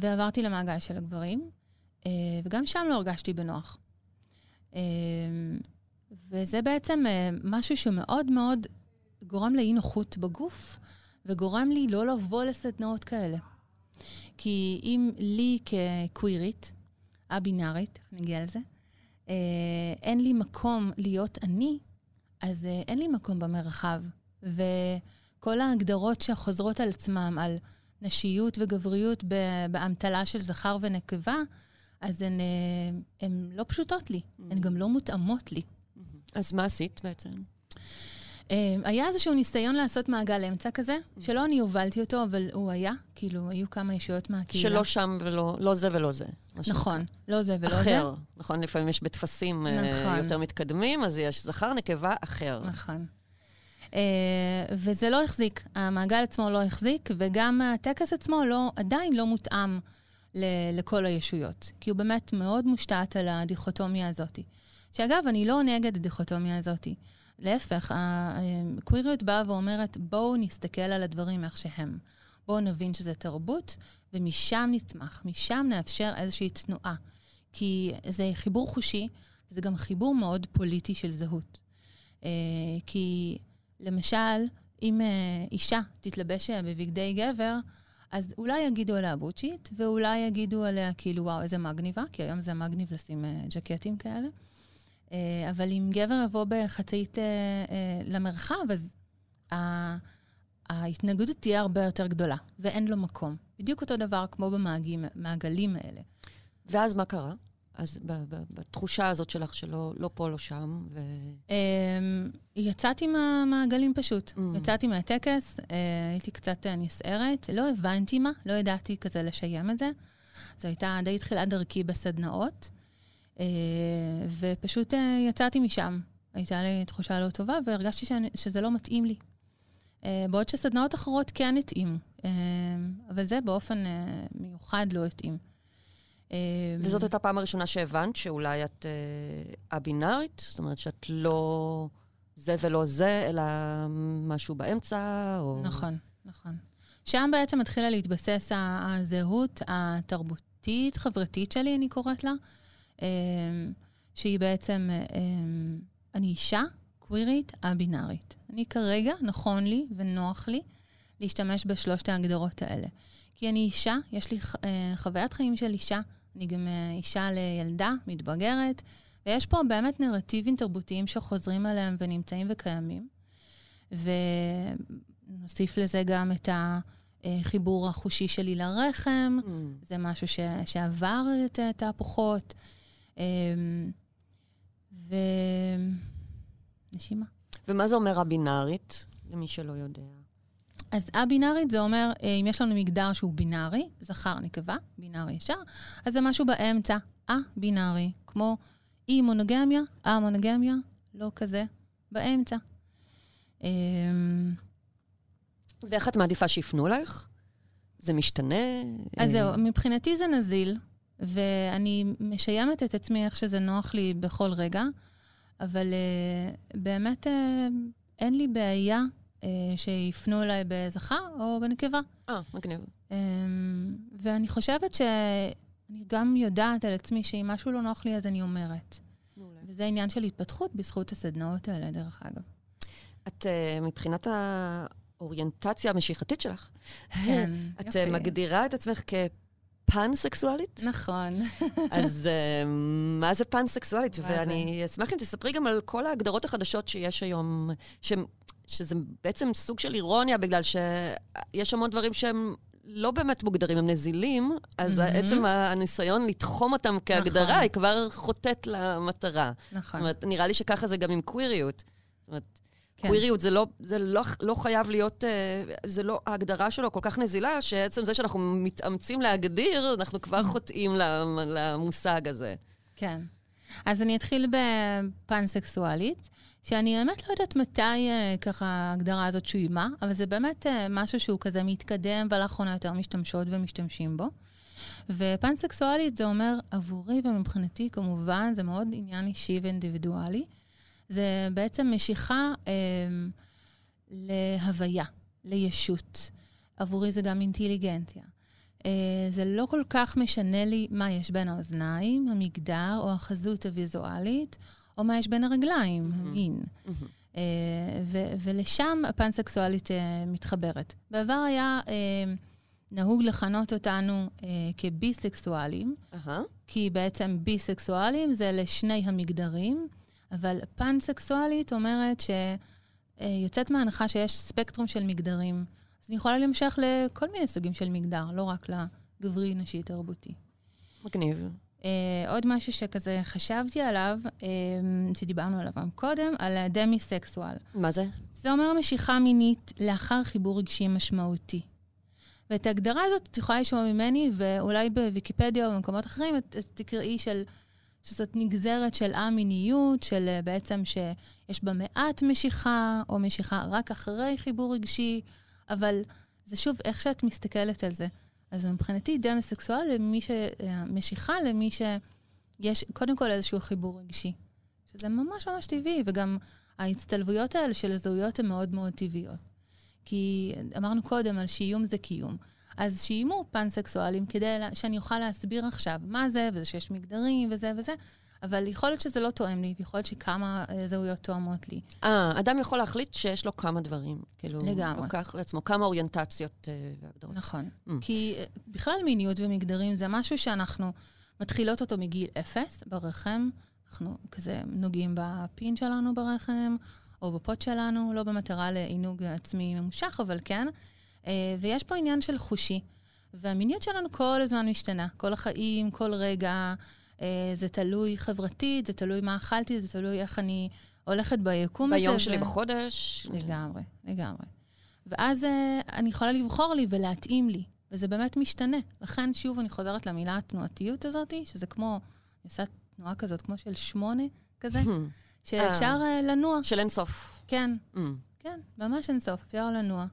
[SPEAKER 4] ועברתי למעגל של הגברים, uh, וגם שם לא הרגשתי בנוח. Uh, וזה בעצם uh, משהו שמאוד מאוד גורם לאי נוחות בגוף, וגורם לי לא לבוא לסדנאות כאלה. כי אם לי כקווירית, א-בינארית, נגיע לזה, אה, אין לי מקום להיות אני, אז אה, אין לי מקום במרחב. וכל ההגדרות שחוזרות על עצמם, על נשיות וגבריות באמתלה של זכר ונקבה, אז הן, אה, הן לא פשוטות לי, הן גם לא מותאמות לי.
[SPEAKER 2] אז מה עשית בעצם?
[SPEAKER 4] אה, היה איזשהו ניסיון לעשות מעגל אמצע כזה, שלא אני הובלתי אותו, אבל הוא היה, כאילו, היו כמה ישויות מהקהילה.
[SPEAKER 2] שלא שם ולא לא זה ולא זה.
[SPEAKER 4] נכון, לא זה ולא זה.
[SPEAKER 2] אחר. נכון, לפעמים יש בטפסים אה,
[SPEAKER 4] נכון.
[SPEAKER 2] יותר מתקדמים, אז יש זכר, נקבה, אחר.
[SPEAKER 4] נכון. אה, וזה לא החזיק, המעגל עצמו לא החזיק, וגם הטקס עצמו לא, עדיין לא מותאם לכל הישויות, כי הוא באמת מאוד מושתת על הדיכוטומיה הזאת. שאגב, אני לא נגד הדיכוטומיה הזאת. להפך, הקוויריות באה ואומרת, בואו נסתכל על הדברים איך שהם. בואו נבין שזה תרבות, ומשם נצמח, משם נאפשר איזושהי תנועה. כי זה חיבור חושי, זה גם חיבור מאוד פוליטי של זהות. אה, כי למשל, אם אה, אישה תתלבש אה, בבגדי גבר, אז אולי יגידו עליה בוצ'ית, ואולי יגידו עליה כאילו, וואו, איזה מגניבה, כי היום זה מגניב לשים ג'קטים כאלה. אבל אם גבר יבוא בחצאית למרחב, אז ההתנגדות תהיה הרבה יותר גדולה, ואין לו מקום. בדיוק אותו דבר כמו במעגלים האלה.
[SPEAKER 2] ואז מה קרה? אז בתחושה הזאת שלך שלא לא פה, לא שם, ו...
[SPEAKER 4] אמ, יצאתי מהמעגלים פשוט. Mm. יצאתי מהטקס, אה, הייתי קצת אה, נסערת, לא הבנתי מה, לא ידעתי כזה לשיים את זה. זו הייתה די תחילת דרכי בסדנאות, אה, ופשוט יצאתי משם. הייתה לי תחושה לא טובה, והרגשתי שאני, שזה לא מתאים לי. בעוד שסדנאות אחרות כן התאימו, אבל זה באופן מיוחד לא התאים.
[SPEAKER 2] אמ, וזאת הייתה הפעם הראשונה שהבנת שאולי את א-בינארית? אה, זאת אומרת שאת לא זה ולא זה, אלא משהו באמצע, או...
[SPEAKER 4] נכון, נכון. שם בעצם התחילה להתבסס הזהות התרבותית, חברתית שלי, אני קוראת לה, אמ, שהיא בעצם, אמ, אני אישה קווירית א-בינארית. אני כרגע, נכון לי ונוח לי להשתמש בשלושת ההגדרות האלה. כי אני אישה, יש לי אה, חוויית חיים של אישה, אני גם אה, אישה לילדה, מתבגרת, ויש פה באמת נרטיבים תרבותיים שחוזרים עליהם ונמצאים וקיימים. ונוסיף לזה גם את החיבור החושי שלי לרחם, mm. זה משהו ש, שעבר את התהפוכות. אמ, ונשימה.
[SPEAKER 2] ומה זה אומר הבינארית, למי שלא יודע?
[SPEAKER 4] אז א-בינארית זה אומר, אה, אם יש לנו מגדר שהוא בינארי, זכר, נקבה, בינארי ישר, אז זה משהו באמצע, א-בינארי, כמו אי מונוגמיה, א-מונוגמיה, לא כזה, באמצע. אמ,
[SPEAKER 2] ואיך את מעדיפה שיפנו אלייך? זה משתנה?
[SPEAKER 4] אז זהו, מבחינתי זה נזיל, ואני משיימת את עצמי איך שזה נוח לי בכל רגע, אבל uh, באמת uh, אין לי בעיה אה, שיפנו אליי בזכר או בנקבה.
[SPEAKER 2] אה, מגניב. אה,
[SPEAKER 4] ואני חושבת שאני גם יודעת על עצמי שאם משהו לא נוח לי, אז אני אומרת. מעולה. וזה עניין של התפתחות בזכות הסדנאות האלה, דרך אגב.
[SPEAKER 2] את, uh, מבחינת האוריינטציה המשיכתית שלך,
[SPEAKER 4] כן, [laughs]
[SPEAKER 2] את יופי. את מגדירה את עצמך כ... פאנסקסואלית?
[SPEAKER 4] נכון.
[SPEAKER 2] אז uh, [laughs] מה זה פאנסקסואלית? ואני אשמח אם תספרי גם על כל ההגדרות החדשות שיש היום, שהן שזה בעצם סוג של אירוניה, בגלל שיש המון דברים שהם לא באמת מוגדרים, הם נזילים, אז mm-hmm. עצם הניסיון לתחום אותם כהגדרה, נכון. היא כבר חוטאת למטרה. נכון. זאת אומרת, נראה לי שככה זה גם עם קוויריות. זאת אומרת, כן. קוויריות זה, לא, זה לא, לא חייב להיות, אה, זה לא, ההגדרה שלו כל כך נזילה, שעצם זה שאנחנו מתאמצים להגדיר, אנחנו כבר mm-hmm. חוטאים למושג הזה.
[SPEAKER 4] כן. אז אני אתחיל בפאנסקסואלית. שאני באמת לא יודעת מתי uh, ככה ההגדרה הזאת שוימה, אבל זה באמת uh, משהו שהוא כזה מתקדם, ולאחרונה יותר משתמשות ומשתמשים בו. ופנסקסואלית זה אומר עבורי ומבחינתי, כמובן, זה מאוד עניין אישי ואינדיבידואלי. זה בעצם משיכה אה, להוויה, לישות. עבורי זה גם אינטליגנציה. אה, זה לא כל כך משנה לי מה יש בין האוזניים, המגדר או החזות הוויזואלית, או מה יש בין הרגליים, mm-hmm. המין. Mm-hmm. Uh, ו- ולשם הפנסקסואלית uh, מתחברת. בעבר היה נהוג לכנות אותנו כביסקסואלים, uh-huh. כי בעצם ביסקסואלים זה לשני המגדרים, אבל פנסקסואלית אומרת שיוצאת מההנחה שיש ספקטרום של מגדרים. אז אני יכולה להמשך לכל מיני סוגים של מגדר, לא רק לגברי, נשי, תרבותי.
[SPEAKER 2] מגניב.
[SPEAKER 4] Uh, עוד משהו שכזה חשבתי עליו, uh, שדיברנו עליו גם קודם, על הדמי-סקסואל.
[SPEAKER 2] מה זה?
[SPEAKER 4] זה אומר משיכה מינית לאחר חיבור רגשי משמעותי. ואת ההגדרה הזאת את יכולה לשמוע ממני, ואולי בוויקיפדיה או במקומות אחרים, את, את תקראי של, שזאת נגזרת של א-מיניות, של אה, בעצם שיש בה מעט משיכה, או משיכה רק אחרי חיבור רגשי, אבל זה שוב, איך שאת מסתכלת על זה. אז מבחינתי דמסקסואל למי ש... משיכה למי שיש קודם כל איזשהו חיבור רגשי. שזה ממש ממש טבעי, וגם ההצטלבויות האלה של הזהויות הן מאוד מאוד טבעיות. כי אמרנו קודם על שאיום זה קיום. אז שאיימו פאנסקסואלים כדי שאני אוכל להסביר עכשיו מה זה, וזה שיש מגדרים וזה וזה, אבל יכול להיות שזה לא תואם לי, ויכול להיות שכמה אה, זהויות תואמות לי.
[SPEAKER 2] אה, אדם יכול להחליט שיש לו כמה דברים. כאילו,
[SPEAKER 4] לגמרי.
[SPEAKER 2] לוקח לעצמו כמה אוריינטציות אה, והגדרות.
[SPEAKER 4] נכון.
[SPEAKER 2] Mm.
[SPEAKER 4] כי אה, בכלל מיניות ומגדרים זה משהו שאנחנו מתחילות אותו מגיל אפס ברחם. אנחנו כזה נוגעים בפין שלנו ברחם, או בפוט שלנו, לא במטרה לעינוג עצמי ממושך, אבל כן. אה, ויש פה עניין של חושי. והמיניות שלנו כל הזמן משתנה, כל החיים, כל רגע. אה, זה תלוי חברתית, זה תלוי מה אכלתי, זה תלוי איך אני הולכת ביקום הזה.
[SPEAKER 2] ביום שלי
[SPEAKER 4] ו-
[SPEAKER 2] בחודש.
[SPEAKER 4] לגמרי, לגמרי. ואז אה, אני יכולה לבחור לי ולהתאים לי, וזה באמת משתנה. לכן, שוב, אני חוזרת למילה התנועתיות הזאת, שזה כמו, אני עושה תנועה כזאת, כמו של שמונה כזה, [laughs] שאפשר אה, לנוע.
[SPEAKER 2] של אינסוף.
[SPEAKER 4] כן,
[SPEAKER 2] Mm.
[SPEAKER 4] כן, ממש אינסוף, אפשר לנוע.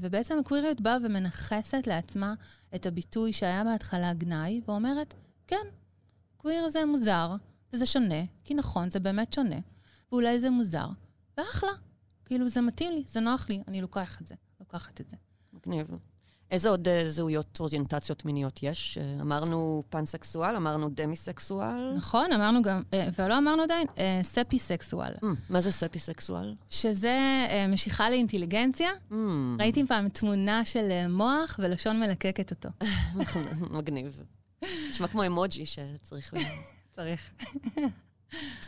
[SPEAKER 4] ובעצם הקוויריות באה ומנכסת לעצמה את הביטוי שהיה בהתחלה גנאי, ואומרת, כן, קוויר זה מוזר, וזה שונה, כי נכון, זה באמת שונה, ואולי זה מוזר, ואחלה. כאילו, זה מתאים לי, זה נוח לי, אני לוקח את זה, לוקחת את זה.
[SPEAKER 2] מגניב. איזה עוד אה, זהויות, אוריינטציות מיניות יש? אה, אמרנו פאנסקסואל, אמרנו דמיסקסואל.
[SPEAKER 4] נכון, אמרנו גם, ולא אמרנו עדיין, ספיסקסואל,
[SPEAKER 2] Mm, מה זה ספיסקסואל?
[SPEAKER 4] שזה משיכה לאינטליגנציה.
[SPEAKER 2] Mm,
[SPEAKER 4] ראיתי פעם תמונה של מוח ולשון מלקקת אותו. [laughs]
[SPEAKER 2] מגניב. נשמע כמו אמוג'י שצריך ל... [laughs]
[SPEAKER 4] צריך.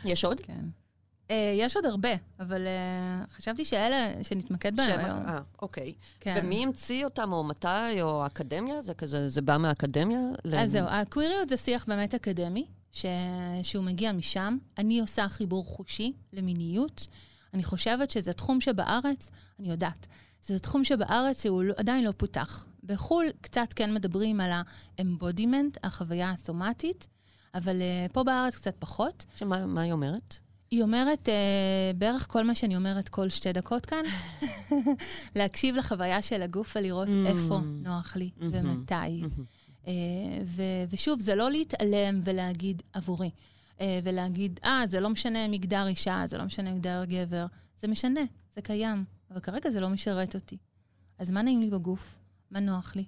[SPEAKER 2] יש עוד?
[SPEAKER 4] כן. Uh, יש עוד הרבה, אבל uh, חשבתי שאלה שנתמקד בהם? היום.
[SPEAKER 2] אה, אוקיי.
[SPEAKER 4] כן.
[SPEAKER 2] ומי המציא אותם, או מתי, או האקדמיה? זה כזה, זה בא מהאקדמיה? ל-
[SPEAKER 4] אז זהו, הקוויריות זה שיח באמת אקדמי, ש... שהוא מגיע משם. אני עושה חיבור חושי למיניות. אני חושבת שזה תחום שבארץ, אני יודעת, שזה תחום שבארץ שהוא לא, עדיין לא פותח. בחו"ל קצת כן מדברים על ה-embodiment, החוויה הסומטית, אבל uh, פה בארץ קצת פחות.
[SPEAKER 2] שמה מה היא אומרת?
[SPEAKER 4] היא אומרת, אה, בערך כל מה שאני אומרת כל שתי דקות כאן, [laughs] להקשיב לחוויה של הגוף ולראות
[SPEAKER 2] Mm.
[SPEAKER 4] איפה נוח לי
[SPEAKER 2] מהמם.
[SPEAKER 4] ומתי. אה, ו- ושוב, זה לא להתעלם ולהגיד עבורי, אה, ולהגיד, אה, זה לא משנה מגדר אישה, זה לא משנה מגדר גבר. זה משנה, זה קיים, אבל כרגע זה לא משרת אותי. אז מה נעים לי בגוף? מה נוח לי?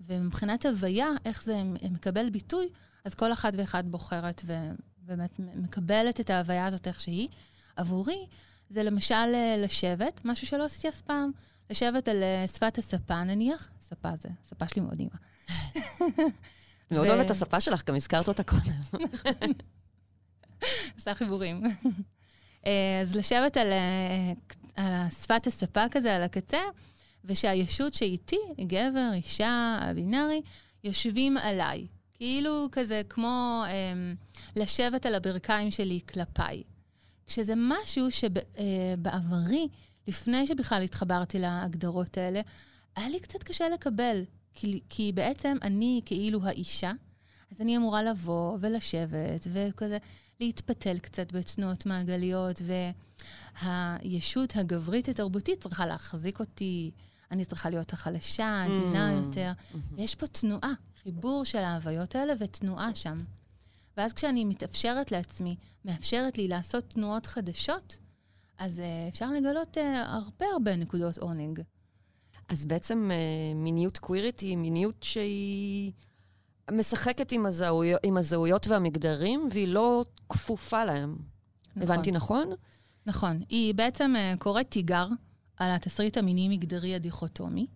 [SPEAKER 4] ומבחינת הוויה, איך זה מקבל ביטוי, אז כל אחד ואחד בוחרת ובאמת מקבלת את ההוויה הזאת איך שהיא. עבורי, זה למשל אה, לשבת, משהו שלא עשיתי אף פעם, לשבת על אה, שפת הספה נניח, ספה זה, הספה שלי מאוד נעימה. [laughs]
[SPEAKER 2] מאוד אוהבת את השפה שלך, גם הזכרת אותה קודם. [laughs]
[SPEAKER 4] עושה חיבורים. [laughs] אה, אז לשבת על, על שפת הספה כזה, על הקצה, ושהישות שאיתי, גבר, אישה, הבינארי, יושבים עליי. כאילו כזה כמו אה, לשבת על הברכיים שלי כלפיי. כשזה משהו שבעברי, לפני שבכלל התחברתי להגדרות האלה, היה לי קצת קשה לקבל. כי, כי בעצם אני כאילו האישה, אז אני אמורה לבוא ולשבת וכזה להתפתל קצת בתנועות מעגליות, והישות הגברית התרבותית צריכה להחזיק אותי, אני צריכה להיות החלשה, עדינה
[SPEAKER 2] Mm.
[SPEAKER 4] יותר. יש פה תנועה, חיבור של ההוויות האלה ותנועה שם. ואז כשאני מתאפשרת לעצמי, מאפשרת לי לעשות תנועות חדשות, אז uh, אפשר לגלות uh, הרבה הרבה נקודות עונג.
[SPEAKER 2] אז בעצם אה, מיניות קווירית היא מיניות שהיא משחקת עם הזהויות, עם הזהויות והמגדרים, והיא לא כפופה להם.
[SPEAKER 4] נכון.
[SPEAKER 2] הבנתי נכון?
[SPEAKER 4] נכון. היא בעצם uh, קוראת תיגר על התסריט המיני-מגדרי הדיכוטומי,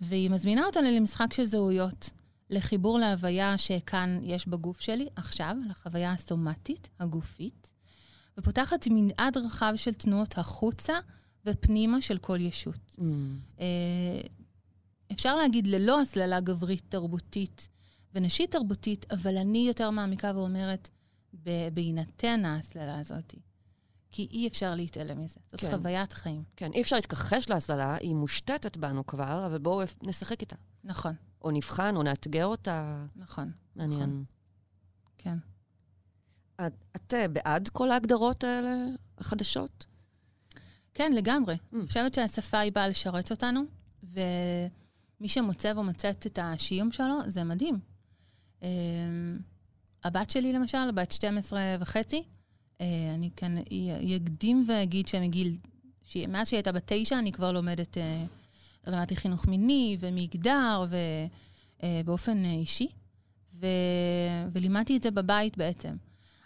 [SPEAKER 4] והיא מזמינה אותנו למשחק של זהויות, לחיבור להוויה שכאן יש בגוף שלי, עכשיו, לחוויה הסומטית, הגופית, ופותחת מנעד רחב של תנועות החוצה ופנימה של כל ישות.
[SPEAKER 2] Mm.
[SPEAKER 4] אה, אפשר להגיד ללא הסללה גברית תרבותית ונשית תרבותית, אבל אני יותר מעמיקה ואומרת, בהינתן ההסללה הזאת. כי אי אפשר להתעלם מזה. זאת
[SPEAKER 2] כן.
[SPEAKER 4] חוויית חיים.
[SPEAKER 2] כן, אי אפשר להתכחש להסללה, היא מושתתת בנו כבר, אבל בואו נשחק איתה.
[SPEAKER 4] נכון,
[SPEAKER 2] או נבחן, או נאתגר אותה.
[SPEAKER 4] נכון,
[SPEAKER 2] מעניין.
[SPEAKER 4] כן.
[SPEAKER 2] את, את אה, בעד כל ההגדרות האלה, החדשות?
[SPEAKER 4] כן, לגמרי.
[SPEAKER 2] Mm.
[SPEAKER 4] אני חושבת שהשפה היא באה לשרת אותנו, ומי שמוצא ומוצאת את השיום שלו, זה מדהים. אמ, הבת שלי, למשל, בת 12 וחצי, אה, אני כאן אקדים ואגיד שמגיל, מאז שהיא הייתה בת תשע, אני כבר לומדת, אה, למדתי חינוך מיני ומגדר ובאופן אישי, ו, ולימדתי את זה בבית בעצם.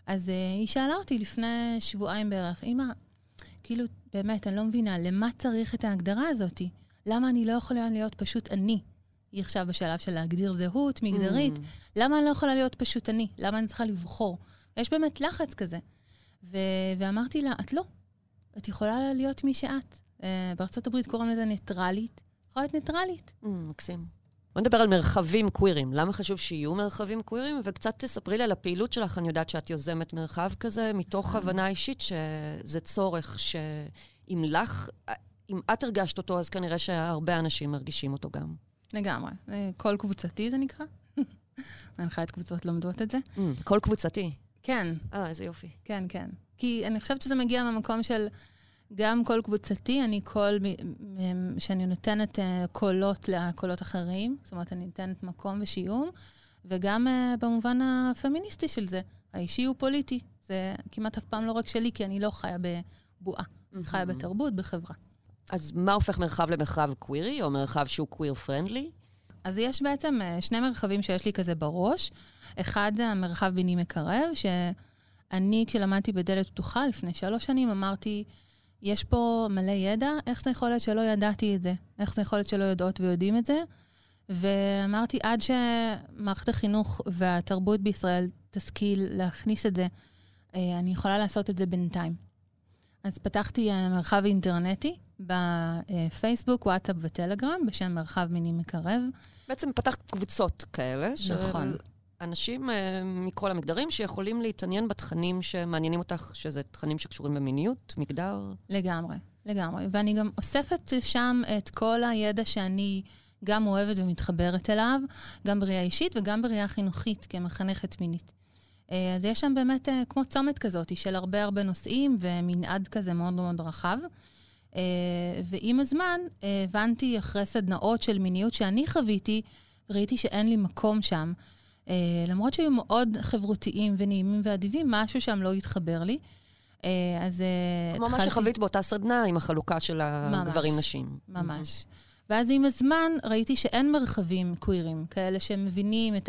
[SPEAKER 4] אז אה, היא שאלה אותי לפני שבועיים בערך, אמא, כאילו, באמת, אני לא מבינה, למה צריך את ההגדרה הזאת? למה אני לא יכולה להיות פשוט אני? היא עכשיו בשלב של להגדיר זהות מגדרית.
[SPEAKER 2] Mm.
[SPEAKER 4] למה אני לא יכולה להיות פשוט אני? למה אני צריכה לבחור? יש באמת לחץ כזה. ו- ואמרתי לה, את לא. את יכולה להיות מי שאת. Uh, בארצות הברית קוראים לזה ניטרלית. יכולה להיות ניטרלית.
[SPEAKER 2] Mm, מקסים. בוא נדבר על מרחבים קווירים. למה חשוב שיהיו מרחבים קווירים? וקצת תספרי לי על הפעילות שלך. אני יודעת שאת יוזמת מרחב כזה, מתוך הבנה אישית שזה צורך שאם לך, אם את הרגשת אותו, אז כנראה שהרבה אנשים מרגישים אותו גם.
[SPEAKER 4] לגמרי. קול קבוצתי זה נקרא. [laughs] מנחה קבוצות לומדות את זה.
[SPEAKER 2] Mm, קול קבוצתי.
[SPEAKER 4] כן,
[SPEAKER 2] אה, איזה יופי.
[SPEAKER 4] כן, כן. כי אני חושבת שזה מגיע מהמקום של גם קול קבוצתי, אני קול שאני נותנת אה, קולות לקולות אחרים, זאת אומרת, אני נותנת מקום ושיום, וגם אה, במובן הפמיניסטי של זה, האישי הוא פוליטי. זה כמעט אף פעם לא רק שלי, כי אני לא חיה בבועה, אני חיה
[SPEAKER 2] מהמם.
[SPEAKER 4] בתרבות, בחברה.
[SPEAKER 2] אז מה הופך מרחב למרחב קווירי, או מרחב שהוא queer friendly?
[SPEAKER 4] אז יש בעצם אה, שני מרחבים שיש לי כזה בראש. אחד זה המרחב ביני מקרב, שאני, כשלמדתי בדלת פתוחה לפני שלוש שנים, אמרתי, יש פה מלא ידע, איך זה יכול להיות שלא ידעתי את זה? איך זה יכול להיות שלא יודעות ויודעים את זה? ואמרתי, עד שמערכת החינוך והתרבות בישראל תשכיל להכניס את זה, אה, אני יכולה לעשות את זה בינתיים. אז פתחתי אה, מרחב אינטרנטי בפייסבוק, וואטסאפ וטלגרם, בשם מרחב מיני מקרב.
[SPEAKER 2] בעצם פתחת קבוצות כאלה. של
[SPEAKER 4] נכון.
[SPEAKER 2] אנשים אה, מכל המגדרים שיכולים להתעניין בתכנים שמעניינים אותך, שזה תכנים שקשורים במיניות, מגדר.
[SPEAKER 4] לגמרי, לגמרי. ואני גם אוספת שם את כל הידע שאני גם אוהבת ומתחברת אליו, גם בראייה אישית וגם בראייה חינוכית כמחנכת מינית. אה, אז יש שם באמת אה, כמו צומת כזאת של הרבה הרבה נושאים ומנעד כזה מאוד מאוד רחב. אה, ועם הזמן הבנתי אחרי סדנאות של מיניות שאני חוויתי, ראיתי שאין לי מקום שם. למרות שהיו מאוד חברותיים ונעימים ואדיבים, משהו שם לא התחבר לי. אז
[SPEAKER 2] כמו מה
[SPEAKER 4] התחלתי-
[SPEAKER 2] שחווית באותה סדנה עם החלוקה של הגברים-נשים.
[SPEAKER 4] ממש. ואז עם הזמן ראיתי שאין מרחבים קווירים, כאלה שמבינים את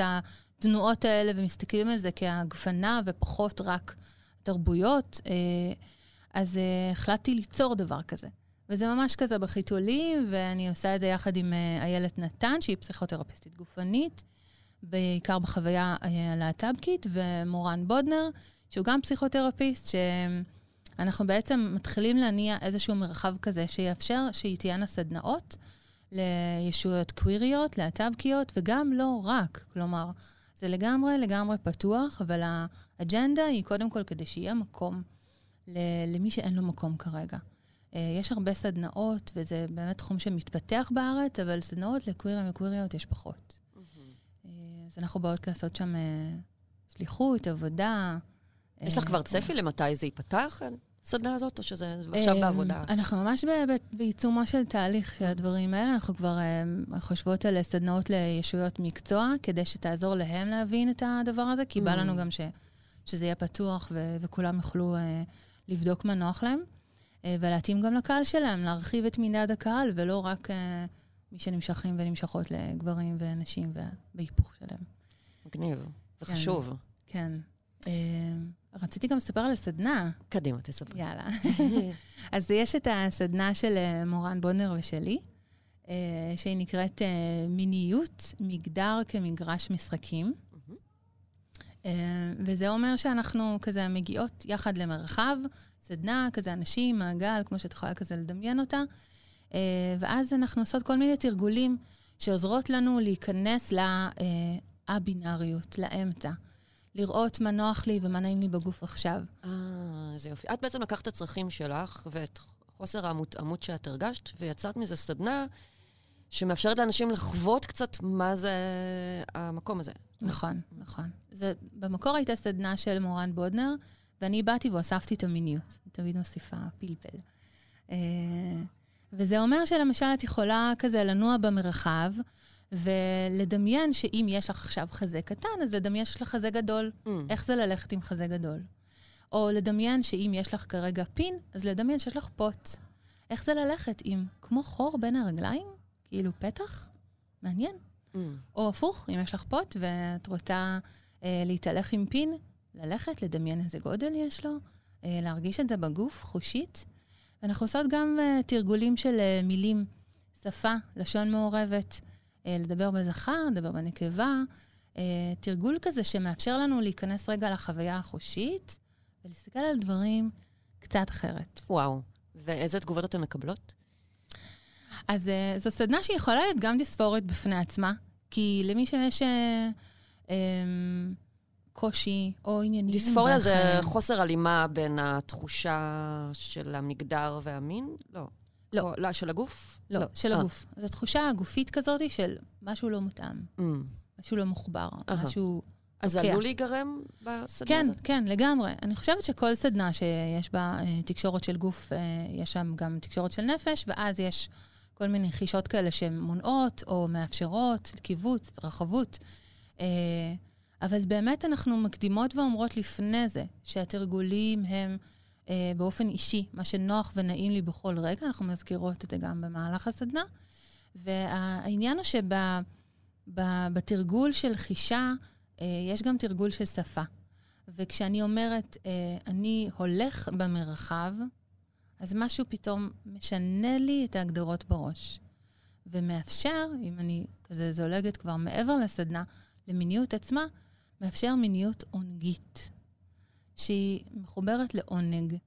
[SPEAKER 4] התנועות האלה ומסתכלים על זה כהגפנה ופחות רק תרבויות. אה, אז אה, החלטתי ליצור דבר כזה. וזה ממש כזה בחיתולים, ואני עושה את זה יחד עם אה, איילת נתן, שהיא פסיכותרפיסטית גופנית, בעיקר בחוויה הלהט"בקית, ומורן בודנר, שהוא גם פסיכותרפיסט, שאנחנו בעצם מתחילים להניע איזשהו מרחב כזה שיאפשר שתהיינה סדנאות לישויות קוויריות, להט"בקיות, וגם לא רק. כלומר, זה לגמרי לגמרי פתוח, אבל האג'נדה היא קודם כל כדי שיהיה מקום למי שאין לו מקום כרגע. אה, יש הרבה סדנאות, וזה באמת תחום שמתפתח בארץ, אבל סדנאות לקווירים וקוויריות יש פחות. אה, אז אנחנו באות לעשות שם אה, שליחות, עבודה.
[SPEAKER 2] יש לך כבר צפי למתי זה ייפתח, הסדנה הזאת, או שזה עכשיו
[SPEAKER 4] אה,
[SPEAKER 2] בעבודה?
[SPEAKER 4] אנחנו ממש בעיצומו של תהליך של הדברים האלה. אנחנו כבר אה, חושבות על סדנאות לישויות מקצוע, כדי שתעזור להם להבין את הדבר הזה, כי בא
[SPEAKER 2] Mm.
[SPEAKER 4] לנו גם ש, שזה יהיה פתוח ו- וכולם יוכלו אה, לבדוק מה נוח להם, אה, ולהתאים גם לקהל שלהם, להרחיב את מנעד הקהל, ולא רק אה, מי שנמשכים ונמשכות לגברים ונשים ובהיפוך שלהם.
[SPEAKER 2] מגניב וחשוב.
[SPEAKER 4] כן. אה, רציתי גם לספר על הסדנה.
[SPEAKER 2] קדימה, תספרי.
[SPEAKER 4] יאללה. [laughs] אז יש את הסדנה של אה, מורן בונדר ושלי, אה, שהיא נקראת אה, מיניות, מגדר כמגרש משחקים. וזה אומר שאנחנו כזה מגיעות יחד למרחב, סדנה, כזה אנשים, מעגל, כמו שאת יכולה כזה לדמיין אותה, ואז אנחנו עושות כל מיני תרגולים שעוזרות לנו להיכנס לה-בינאריות, לאמצע. לראות מה נוח לי ומה נעים לי בגוף עכשיו.
[SPEAKER 2] אה, איזה יופי. את בעצם לקחת את הצרכים שלך ואת חוסר המותאמות שאת הרגשת, ויצרת מזה סדנה שמאפשרת לאנשים לחוות קצת מה זה המקום הזה.
[SPEAKER 4] נכון, נכון. זה, במקור הייתה סדנה של מורן בודנר, ואני באתי והוספתי את המיניות. אני תמיד מוסיפה פלפל. אה, וזה אומר שלמשל את יכולה כזה לנוע במרחב, ולדמיין שאם יש לך עכשיו חזה קטן, אז לדמיין שיש לך חזה גדול.
[SPEAKER 2] Mm.
[SPEAKER 4] איך זה ללכת עם חזה גדול? או לדמיין שאם יש לך כרגע פין, אז לדמיין שיש לך פוט. איך זה ללכת עם כמו חור בין הרגליים? כאילו פתח? מעניין.
[SPEAKER 2] Mm.
[SPEAKER 4] או הפוך, אם יש לך פוט ואת רוצה אה, להתהלך עם פין, ללכת, לדמיין איזה גודל יש לו, אה, להרגיש את זה בגוף, חושית. ואנחנו עושות גם אה, תרגולים של אה, מילים, שפה, לשון מעורבת, לדבר בזכר, לדבר בנקבה, אה, תרגול כזה שמאפשר לנו להיכנס רגע לחוויה החושית ולהסתכל על דברים קצת אחרת.
[SPEAKER 2] וואו. ואיזה תגובות אתן מקבלות?
[SPEAKER 4] אז uh, זו סדנה שיכולה להיות גם דיספורית בפני עצמה, כי למי שיש uh, um, קושי או עניינים...
[SPEAKER 2] דיספוריה זה
[SPEAKER 4] בחיים-
[SPEAKER 2] חוסר הלימה בין התחושה של המגדר והמין? לא.
[SPEAKER 4] לא.
[SPEAKER 2] או, לא, של הגוף?
[SPEAKER 4] לא, של
[SPEAKER 2] אה.
[SPEAKER 4] הגוף. זו תחושה גופית כזאת של משהו לא מותאם,
[SPEAKER 2] Mm.
[SPEAKER 4] משהו לא מחובר,
[SPEAKER 2] אהה.
[SPEAKER 4] משהו...
[SPEAKER 2] אז זה. עלול להיגרם בסדנה
[SPEAKER 4] כן,
[SPEAKER 2] הזאת?
[SPEAKER 4] כן, לגמרי. אני חושבת שכל סדנה שיש בה אה, תקשורת של גוף, אה, יש שם גם תקשורת של נפש, ואז יש כל מיני חישות כאלה שמונעות או מאפשרות קיבוץ, התרחבות. אה, אבל באמת אנחנו מקדימות ואומרות לפני זה שהתרגולים הם אה, באופן אישי, מה שנוח ונעים לי בכל רגע, אנחנו מזכירות את זה גם במהלך הסדנה. והעניין הוא שבתרגול של חישה, אה, יש גם תרגול של שפה. וכשאני אומרת, אה, אני הולך במרחב, אז משהו פתאום משנה לי את ההגדרות בראש. ומאפשר, אם אני כזה זולגת כבר מעבר לסדנה, למיניות עצמה, מאפשר מיניות עונגית, שהיא מחוברת לעונג.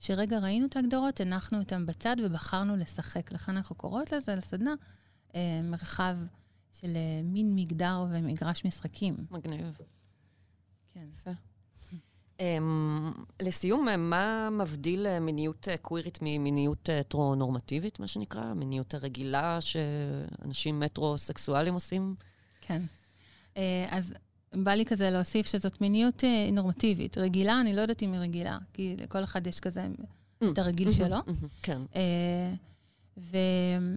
[SPEAKER 4] שרגע ראינו את ההגדרות, הנחנו אותן בצד ובחרנו לשחק. לכן אנחנו קוראות לזה, לסדנה, אה, מרחב של אה, מין מגדר ומגרש משחקים.
[SPEAKER 2] מגניב.
[SPEAKER 4] כן.
[SPEAKER 2] Um, לסיום, אה, מה מבדיל אה, מיניות אה, קווירית ממיניות הטרו-נורמטיבית, מה שנקרא? מיניות הרגילה שאנשים מטרו-סקסואלים עושים?
[SPEAKER 4] כן. אז בא לי כזה להוסיף שזאת מיניות אה, נורמטיבית. רגילה, אני לא יודעת אם היא רגילה, כי לכל אחד יש כזה את הרגיל שלו.
[SPEAKER 2] כן.
[SPEAKER 4] אה, ו...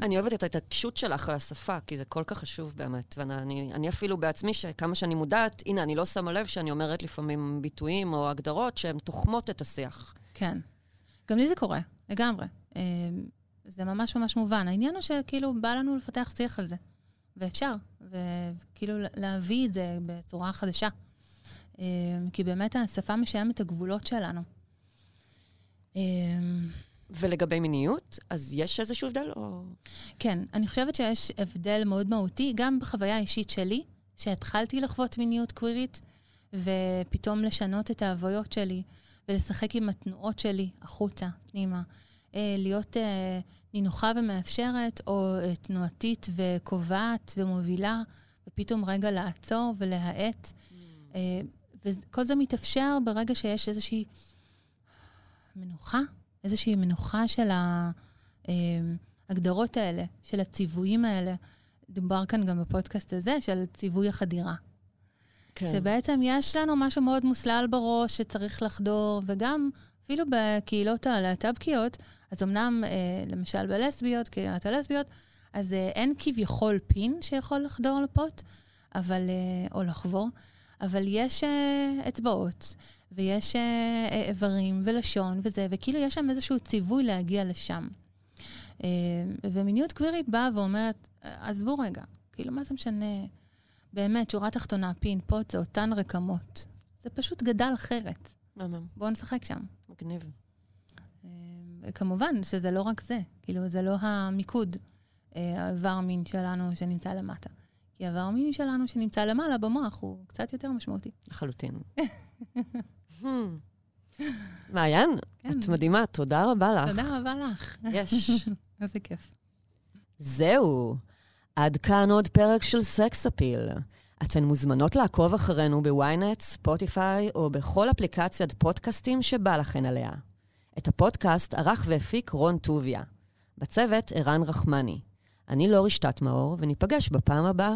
[SPEAKER 2] אני אוהבת את ההתעקשות שלך על השפה, כי זה כל כך חשוב באמת. ואני אני אפילו בעצמי, שכמה שאני מודעת, הנה, אני לא שמה לב שאני אומרת לפעמים ביטויים או הגדרות שהן תוחמות את השיח.
[SPEAKER 4] כן. גם לי זה קורה, לגמרי. אה, זה ממש ממש מובן. העניין הוא שכאילו בא לנו לפתח שיח על זה, ואפשר, וכאילו להביא את זה בצורה חדשה. אה, כי באמת השפה משיימת את הגבולות שלנו. אה,
[SPEAKER 2] ולגבי מיניות, אז יש איזשהו הבדל או...
[SPEAKER 4] כן, אני חושבת שיש הבדל מאוד מהותי, גם בחוויה האישית שלי, שהתחלתי לחוות מיניות קווירית, ופתאום לשנות את ההוויות שלי, ולשחק עם התנועות שלי החוצה, פנימה. אה, להיות אה, נינוחה ומאפשרת, או אה, תנועתית וקובעת ומובילה, ופתאום רגע לעצור ולהאט. אה, וכל זה מתאפשר ברגע שיש איזושהי מנוחה, איזושהי מנוחה של ההגדרות האלה, של הציוויים האלה. דובר כאן גם בפודקאסט הזה, של ציווי החדירה.
[SPEAKER 2] כן.
[SPEAKER 4] שבעצם יש לנו משהו מאוד מוסלל בראש שצריך לחדור, וגם אפילו בקהילות הלהט"בקיות, אז אמנם, אה, למשל בלסביות, קהילת הלסביות, אז אה, אין כביכול פין שיכול לחדור לפוט, אבל, אה, או לחבור, אבל יש אה, אצבעות, ויש אה, אה, איברים ולשון וזה, וכאילו יש שם איזשהו ציווי להגיע לשם. אה, ומיניות קווירית באה ואומרת, עזבו רגע, כאילו, מה זה משנה? באמת, שורה תחתונה, פין, פוט, זה אותן רקמות. זה פשוט גדל אחרת.
[SPEAKER 2] מהמם,
[SPEAKER 4] בואו נשחק שם.
[SPEAKER 2] מגניב.
[SPEAKER 4] אה, כמובן שזה לא רק זה, כאילו, זה לא המיקוד, אה, האיבר המין שלנו שנמצא למטה. כי האיבר המין שלנו שנמצא למעלה במוח הוא קצת יותר משמעותי.
[SPEAKER 2] לחלוטין. [laughs] Hmm. מעיין,
[SPEAKER 4] כן.
[SPEAKER 2] את מדהימה, תודה רבה לך.
[SPEAKER 4] תודה רבה לך.
[SPEAKER 2] יש. [laughs]
[SPEAKER 4] איזה כיף.
[SPEAKER 2] זהו, עד כאן עוד פרק של סקס אפיל. אתן מוזמנות לעקוב אחרינו בוויינט, ספוטיפיי או בכל אפליקציית פודקאסטים שבא לכן עליה. את הפודקאסט ערך והפיק רון טוביה. בצוות ערן רחמני. אני לא רשתת מאור, וניפגש בפעם הבאה.